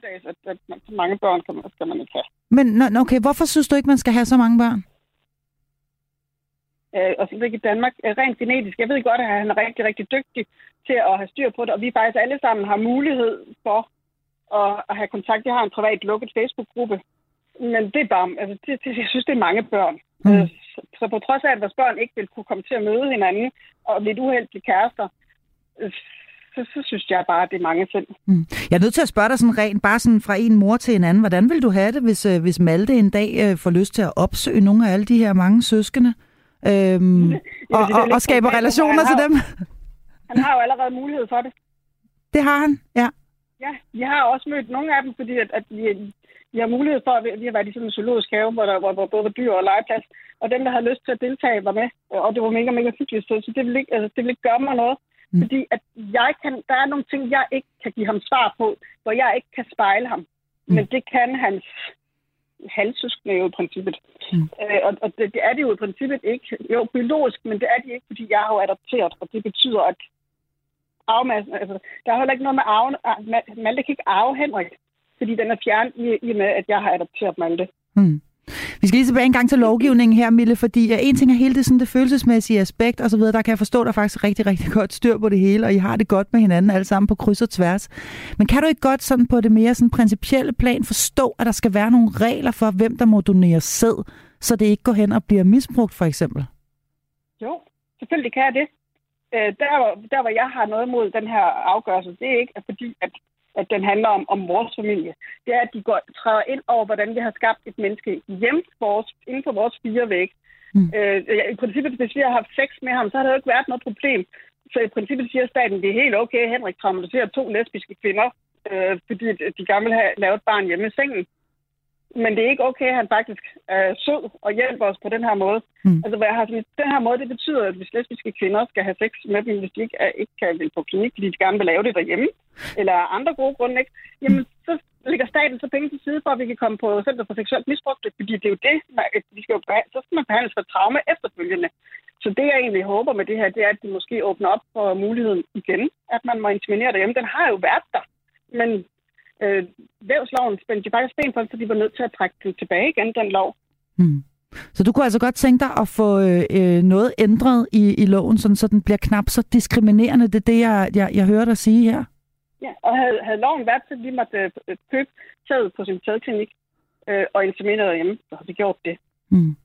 at, at, at mange børn kan man, skal man ikke have. Men okay, hvorfor synes du ikke, man skal have så mange børn? Øh, og så i Danmark øh, rent genetisk. Jeg ved godt, at han er rigtig, rigtig dygtig til at have styr på det, og vi faktisk alle sammen har mulighed for at, at have kontakt. Jeg har en privat lukket Facebook-gruppe, men det er bare, altså, det, det, jeg synes, det er mange børn. Mm. Øh, så, så på trods af, at vores børn ikke vil kunne komme til at møde hinanden og lidt uheldige kærester, øh, så, så synes jeg bare, at det er mange selv. Mm. Jeg er nødt til at spørge dig sådan rent, bare sådan fra en mor til en anden. Hvordan vil du have det, hvis, hvis Malte en dag får lyst til at opsøge nogle af alle de her mange søskende? Øhm, og, og, og skaber relationer til dem. Han har jo allerede mulighed for det. Det har han, ja. Ja, vi har også mødt nogle af dem, fordi at, at vi, vi har mulighed for, at vi har været i sådan en zoologisk have, hvor der hvor, både var dyr og legeplads, og dem, der havde lyst til at deltage, var med, og det var mega, mega hyggeligt, så det vil ikke, altså, det vil ikke gøre mig noget. Mm. Fordi at jeg kan, der er nogle ting, jeg ikke kan give ham svar på, hvor jeg ikke kan spejle ham. Mm. Men det kan hans halvsøskende jo i princippet. Mm. Øh, og og det, det er det jo i princippet ikke. Jo, biologisk, men det er det ikke, fordi jeg har jo adopteret, og det betyder, at arvemassen, altså, der er heller ikke noget med arven. Malte kan ikke arve Henrik, fordi den er fjernet i, i med, at jeg har adopteret Malte. Mm. Vi skal lige tilbage en gang til lovgivningen her, Mille, fordi en ting er hele det, sådan det følelsesmæssige aspekt og så videre. Der kan jeg forstå, at der faktisk rigtig, rigtig godt styr på det hele, og I har det godt med hinanden alle sammen på kryds og tværs. Men kan du ikke godt sådan på det mere sådan principielle plan forstå, at der skal være nogle regler for, hvem der må donere sæd, så det ikke går hen og bliver misbrugt, for eksempel? Jo, selvfølgelig kan jeg det. Øh, der, der, hvor jeg har noget mod den her afgørelse, det er ikke fordi, at, at den handler om, om vores familie. Det er, at de går, træder ind over, hvordan vi har skabt et menneske hjem vores, inden for vores fire væg. Mm. Øh, I princippet, hvis vi har haft sex med ham, så har der jo ikke været noget problem. Så i princippet siger staten, det er helt okay, at Henrik traumatiserer to lesbiske kvinder, øh, fordi de gerne vil have lavet et barn hjemme i sengen men det er ikke okay, at han faktisk er sød og hjælper os på den her måde. Mm. Altså, hvad jeg har den her måde, det betyder, at hvis lesbiske kvinder skal have sex med dem, hvis de ikke, er, ikke kan vil på klinik, fordi de gerne vil lave det derhjemme, eller andre gode grunde, ikke? jamen så lægger staten så penge til side for, at vi kan komme på Center for Seksuelt Misbrug, fordi det er jo det, man, vi skal jo så skal man behandles for traume efterfølgende. Så det, jeg egentlig håber med det her, det er, at de måske åbner op for muligheden igen, at man må inseminere derhjemme. Den har jo været der, men øh, vævsloven spændte de faktisk sten for, så de var nødt til at trække den tilbage igen, den lov. Hmm. Så du kunne altså godt tænke dig at få øh, øh, noget ændret i, i loven, sådan, så den bliver knap så diskriminerende. Det er det, jeg, jeg, jeg hører dig sige her. Ja, og havde, havde loven været til, at vi måtte øh, købe taget på sin tadklinik øh, og inseminere derhjemme, så havde vi gjort det. Mm.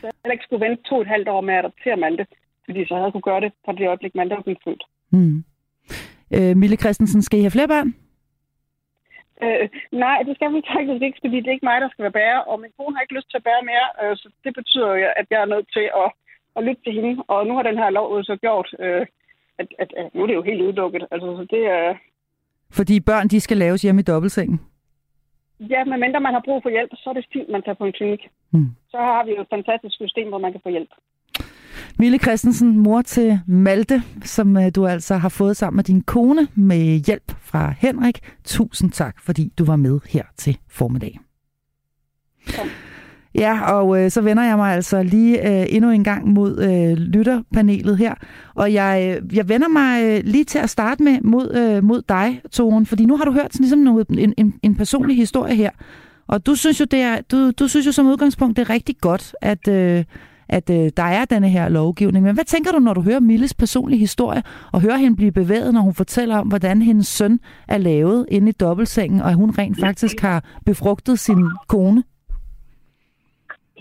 Så jeg ikke skulle vente to og et halvt år med at adoptere Malte, fordi så havde jeg kunne gøre det fra det øjeblik, Malte var blevet født. Mm. Øh, Mille Christensen, skal I have flere børn? Øh, nej, det skal vi faktisk ikke, fordi det er ikke mig, der skal være bærer, og min kone har ikke lyst til at bære mere, øh, så det betyder jo, at jeg er nødt til at, at lytte til hende. Og nu har den her lov så gjort, øh, at, at, at nu er det jo helt udelukket. Altså, så det er... Fordi børn, de skal laves hjemme i dobbeltsengen? Ja, men mindre man har brug for hjælp, så er det fint, man tager på en klinik. Hmm. Så har vi jo et fantastisk system, hvor man kan få hjælp. Mille Christensen, mor til Malte, som øh, du altså har fået sammen med din kone med hjælp fra Henrik. Tusind tak, fordi du var med her til formiddag. Ja. Ja, og øh, så vender jeg mig altså lige øh, endnu en gang mod øh, lytterpanelet her. Og jeg, øh, jeg vender mig øh, lige til at starte med mod, øh, mod dig, Toren, fordi nu har du hørt sådan, ligesom noget, en, en, en personlig historie her. Og du synes jo, det er, du, du synes jo som udgangspunkt, det er rigtig godt, at, øh, at øh, der er denne her lovgivning. Men hvad tænker du, når du hører Milles personlige historie, og hører hende blive bevæget, når hun fortæller om, hvordan hendes søn er lavet inde i dobbeltsengen, og at hun rent faktisk har befrugtet sin kone?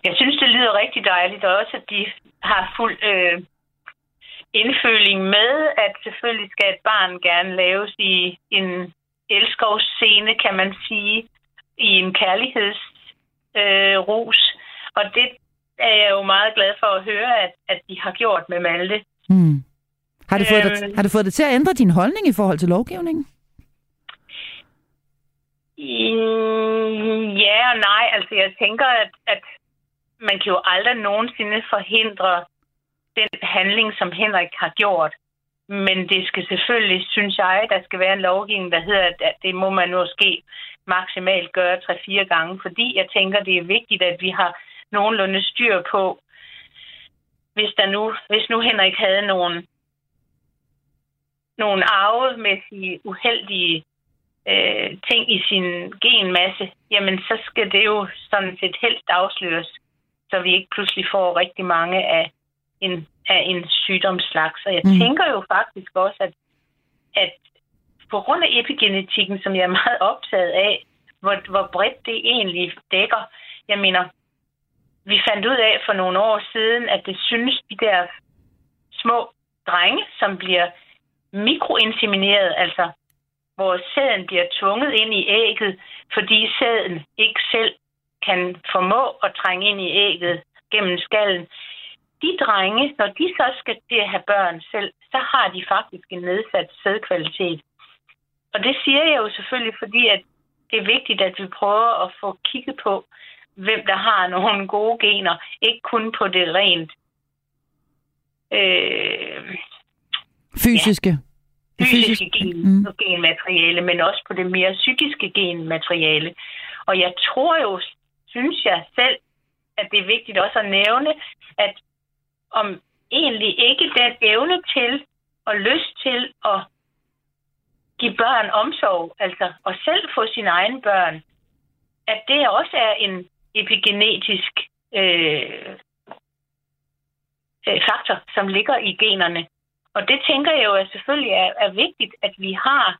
Jeg synes, det lyder rigtig dejligt, og også, at de har fuld øh, indføling med, at selvfølgelig skal et barn gerne laves i en elskovsscene, kan man sige, i en kærligheds Øh, ros. og det er jeg jo meget glad for at høre, at, at de har gjort med Malte. Hmm. Har, det fået øhm, dig, har det fået dig til at ændre din holdning i forhold til lovgivningen? Mm, ja og nej. Altså, jeg tænker, at, at man kan jo aldrig nogensinde forhindre den handling, som Henrik har gjort. Men det skal selvfølgelig, synes jeg, der skal være en lovgivning, der hedder, at det må man måske maksimalt gøre 3-4 gange, fordi jeg tænker, det er vigtigt, at vi har nogenlunde styr på, hvis, der nu, hvis nu Henrik havde nogle, nogle arvemæssige uheldige øh, ting i sin genmasse, jamen så skal det jo sådan set helst afsløres, så vi ikke pludselig får rigtig mange af en, af en sygdomsslags. Og jeg mm. tænker jo faktisk også, at, at på grund af epigenetikken, som jeg er meget optaget af, hvor, hvor bredt det egentlig dækker, jeg mener, vi fandt ud af for nogle år siden, at det synes de der små drenge, som bliver mikroinsemineret, altså hvor sæden bliver tvunget ind i ægget, fordi sæden ikke selv kan formå at trænge ind i ægget gennem skallen. De drenge, når de så skal til at have børn selv, så har de faktisk en nedsat sædkvalitet. Og det siger jeg jo selvfølgelig, fordi at det er vigtigt, at vi prøver at få kigget på, hvem der har nogle gode gener. Ikke kun på det rent øh, fysiske. Ja, fysiske gen, mm. genmateriale, men også på det mere psykiske genmateriale. Og jeg tror jo, synes jeg selv, at det er vigtigt også at nævne, at om egentlig ikke den evne til og lyst til at give børn omsorg, altså at selv få sine egne børn, at det også er en epigenetisk øh, øh, faktor, som ligger i generne. Og det tænker jeg jo at selvfølgelig er, er vigtigt, at vi har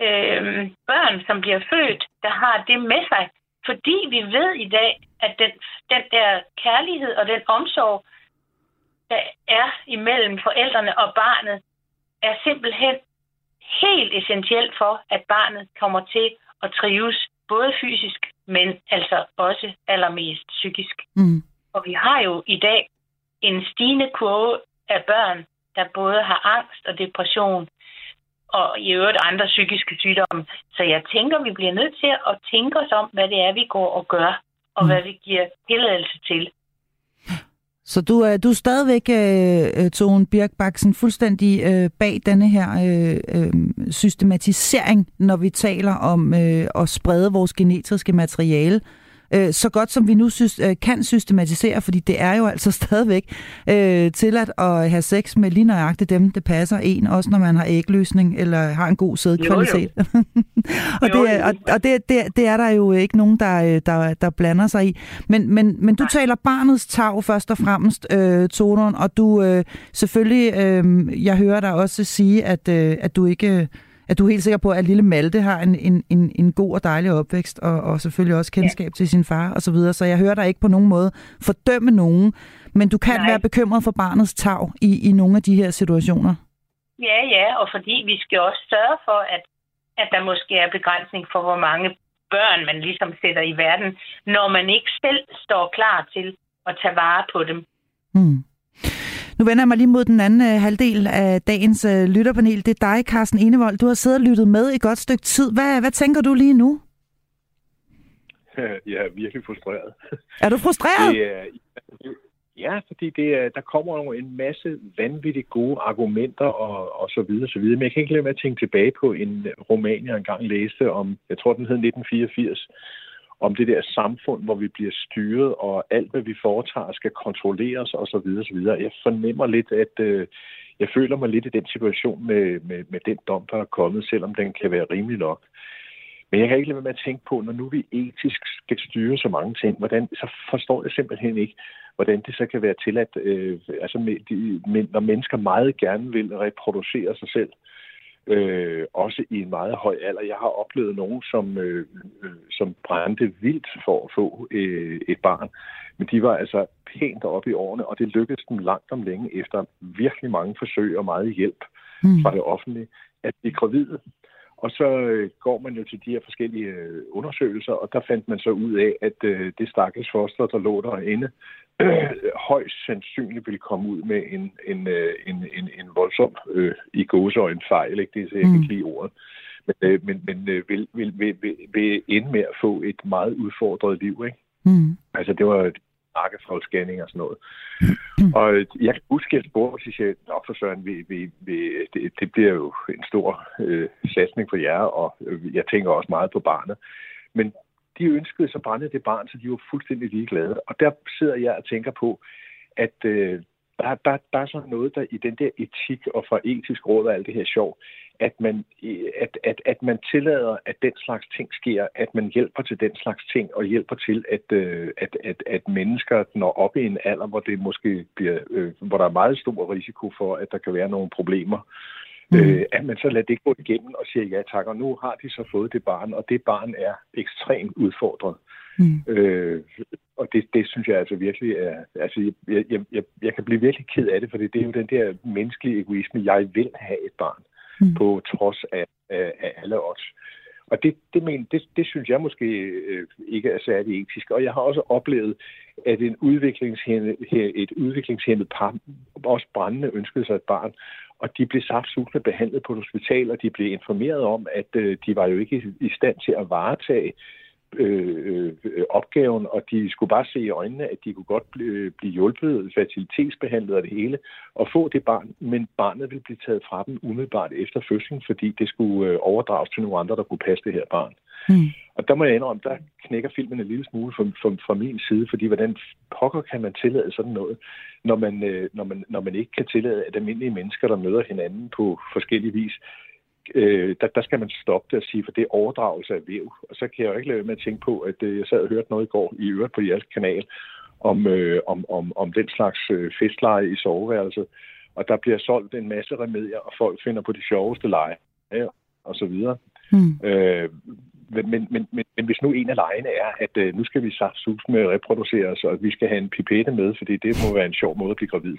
øh, børn, som bliver født, der har det med sig. Fordi vi ved i dag, at den, den der kærlighed og den omsorg, der er imellem forældrene og barnet, er simpelthen helt essentielt for, at barnet kommer til at trives, både fysisk, men altså også allermest psykisk. Mm. Og vi har jo i dag en stigende kurve af børn, der både har angst og depression, og i øvrigt andre psykiske sygdomme. Så jeg tænker, vi bliver nødt til at tænke os om, hvad det er, vi går og gør, og mm. hvad vi giver tilladelse til. Så du er, du er stadigvæk, øh, øh, Tone Birkbaksen, fuldstændig øh, bag denne her øh, øh, systematisering, når vi taler om øh, at sprede vores genetiske materiale øh, så godt som vi nu synes, øh, kan systematisere, fordi det er jo altså stadigvæk øh, tilladt at have sex med lige nøjagtigt dem, det passer en, også når man har ægløsning eller har en god sædkvalitet. og det, og, og det, det, det er der jo ikke nogen, der, der, der blander sig i. Men, men, men du taler barnets tag først og fremmest, øh, Tonon, og du øh, selvfølgelig, øh, jeg hører dig også sige, at, øh, at du ikke at du er helt sikker på, at lille Malte har en, en, en, en god og dejlig opvækst, og, og selvfølgelig også kendskab ja. til sin far og så videre. Så jeg hører dig ikke på nogen måde fordømme nogen, men du kan Nej. være bekymret for barnets tag i, i nogle af de her situationer. Ja, ja, og fordi vi skal også sørge for, at, at der måske er begrænsning for, hvor mange børn man ligesom sætter i verden, når man ikke selv står klar til at tage vare på dem. Hmm. Nu vender jeg mig lige mod den anden øh, halvdel af dagens øh, lytterpanel. Det er dig, Carsten Enevold. Du har siddet og lyttet med i godt stykke tid. Hvad, hvad tænker du lige nu? Jeg er virkelig frustreret. Er du frustreret? Det er, ja, fordi det er, der kommer jo en masse vanvittigt gode argumenter og, og så videre, så videre. Men jeg kan ikke lade med at tænke tilbage på en roman, jeg engang læste om, jeg tror den hed 1984, om det der samfund, hvor vi bliver styret, og alt, hvad vi foretager, skal kontrolleres osv. osv. Jeg fornemmer lidt, at øh, jeg føler mig lidt i den situation med, med, med den dom, der er kommet, selvom den kan være rimelig nok. Men jeg kan ikke lade være med at tænke på, når nu vi etisk skal styre så mange ting, hvordan, så forstår jeg simpelthen ikke, hvordan det så kan være til, at øh, altså, med, de, med, når mennesker meget gerne vil reproducere sig selv, øh, også i en meget høj alder. Jeg har oplevet nogen, som, øh, øh, som brændte vildt for at få øh, et barn, men de var altså pænt oppe i årene, og det lykkedes dem langt om længe efter virkelig mange forsøg og meget hjælp mm. fra det offentlige, at blive gravide. Og så øh, går man jo til de her forskellige øh, undersøgelser, og der fandt man så ud af, at øh, det stakkels foster, der lå derinde, øh, højst sandsynligt vil komme ud med en, en, øh, en, en, en voldsom øh, i gåseøjne fejl, ikke? det er jeg mm. lige ordet. Men, øh, men, men øh, vil, vil, vil, vil, vil ende med at få et meget udfordret liv. Ikke? Mm. Altså det var nakkefoldsscanning og sådan noget. Mm. Og jeg kan huske, at jeg spurgte sig, nok for Søren, vi, vi, vi, det, det bliver jo en stor øh, satsning for jer, og jeg tænker også meget på barnet. Men de ønskede så brændte det barn, så de var fuldstændig ligeglade. Og der sidder jeg og tænker på, at øh, der, der, der er sådan noget der i den der etik og fra etisk råd og alt det her sjov, at man, at, at, at man tillader, at den slags ting sker, at man hjælper til den slags ting, og hjælper til, at, øh, at, at, at mennesker når op i en alder, hvor det måske bliver, øh, hvor der er meget stor risiko for, at der kan være nogle problemer, Mm. Øh, at man så lader det gå igennem og siger ja tak, og nu har de så fået det barn, og det barn er ekstremt udfordret. Mm. Øh, og det, det synes jeg altså virkelig er... Altså, jeg, jeg, jeg, jeg kan blive virkelig ked af det, for det er jo den der menneskelige egoisme. Jeg vil have et barn, mm. på trods af, af, af alle os. Og det, det, men, det, det synes jeg måske øh, ikke er særlig etisk. Og jeg har også oplevet, at en udviklingshæmmet, et udviklingshæmmet par også brændende ønskede sig et barn, og de blev saftsusende behandlet på et hospital, og de blev informeret om, at øh, de var jo ikke i, i stand til at varetage øh, øh, opgaven, og de skulle bare se i øjnene, at de kunne godt blive, øh, blive hjulpet, fertilitetsbehandlet og det hele, og få det barn, men barnet ville blive taget fra dem umiddelbart efter fødslen, fordi det skulle øh, overdrages til nogle andre, der kunne passe det her barn. Mm. Og der må jeg indrømme, der knækker filmen en lille smule fra, fra, fra min side, fordi hvordan pokker kan man tillade sådan noget, når man, øh, når, man, når man ikke kan tillade, at almindelige mennesker, der møder hinanden på forskellige vis, øh, der, der skal man stoppe det og sige, for det er overdragelse af væv. Og så kan jeg jo ikke lade med at tænke på, at øh, jeg sad og hørte noget i går, i øvrigt på jeres kanal, om, øh, om, om, om den slags øh, festleje i soveværelset. Og der bliver solgt en masse remedier, og folk finder på de sjoveste leje, ja, og så videre. Mm. Øh, men, men, men, men, hvis nu en af lejene er, at øh, nu skal vi sus med at reproducere os, og vi skal have en pipette med, fordi det må være en sjov måde at blive gravid.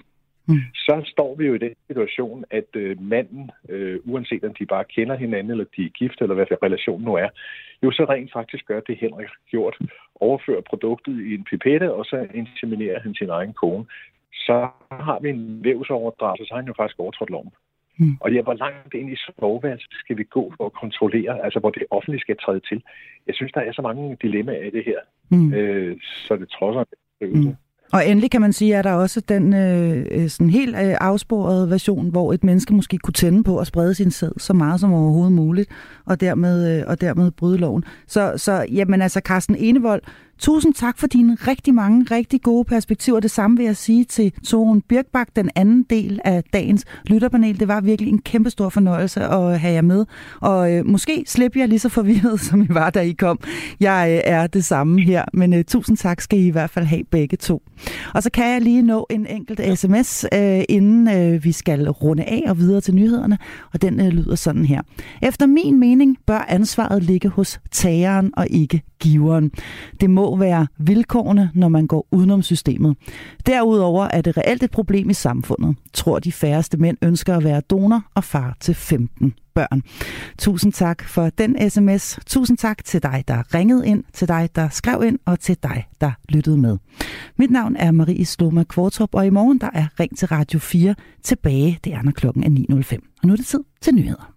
mm. så står vi jo i den situation, at øh, manden, øh, uanset om de bare kender hinanden, eller de er gift, eller hvad relationen nu er, jo så rent faktisk gør det, Henrik har gjort. Overfører produktet i en pipette, og så inseminerer han sin egen kone. Så har vi en vævsoverdragelse, så har han jo faktisk overtrådt loven. Mm. Og ja, hvor langt ind i soveværelset skal vi gå for at kontrollere, altså hvor det offentlige skal træde til. Jeg synes, der er så mange dilemmaer i det her, mm. øh, så det trodser mm. Og endelig kan man sige, at der også den øh, øh, sådan helt øh, afsporede version, hvor et menneske måske kunne tænde på at sprede sin sæd så meget som overhovedet muligt, og dermed, øh, og dermed bryde loven. Så, så jamen altså, Carsten Enevold, Tusind tak for dine rigtig mange, rigtig gode perspektiver. Det samme vil jeg sige til Torun Birkbak, den anden del af dagens lytterpanel. Det var virkelig en kæmpe stor fornøjelse at have jer med. Og øh, måske slipper jeg lige så forvirret, som I var, da I kom. Jeg øh, er det samme her, men øh, tusind tak skal I i hvert fald have begge to. Og så kan jeg lige nå en enkelt sms, øh, inden øh, vi skal runde af og videre til nyhederne. Og den øh, lyder sådan her. Efter min mening bør ansvaret ligge hos tageren og ikke giveren. Det må være vilkårene, når man går udenom systemet. Derudover er det reelt et problem i samfundet. Tror de færreste mænd ønsker at være donor og far til 15 børn. Tusind tak for den sms. Tusind tak til dig, der ringede ind, til dig, der skrev ind, og til dig, der lyttede med. Mit navn er Marie Sloma Kvartrup, og i morgen der er Ring til Radio 4 tilbage. Det er, når klokken er 9.05. Og nu er det tid til nyheder.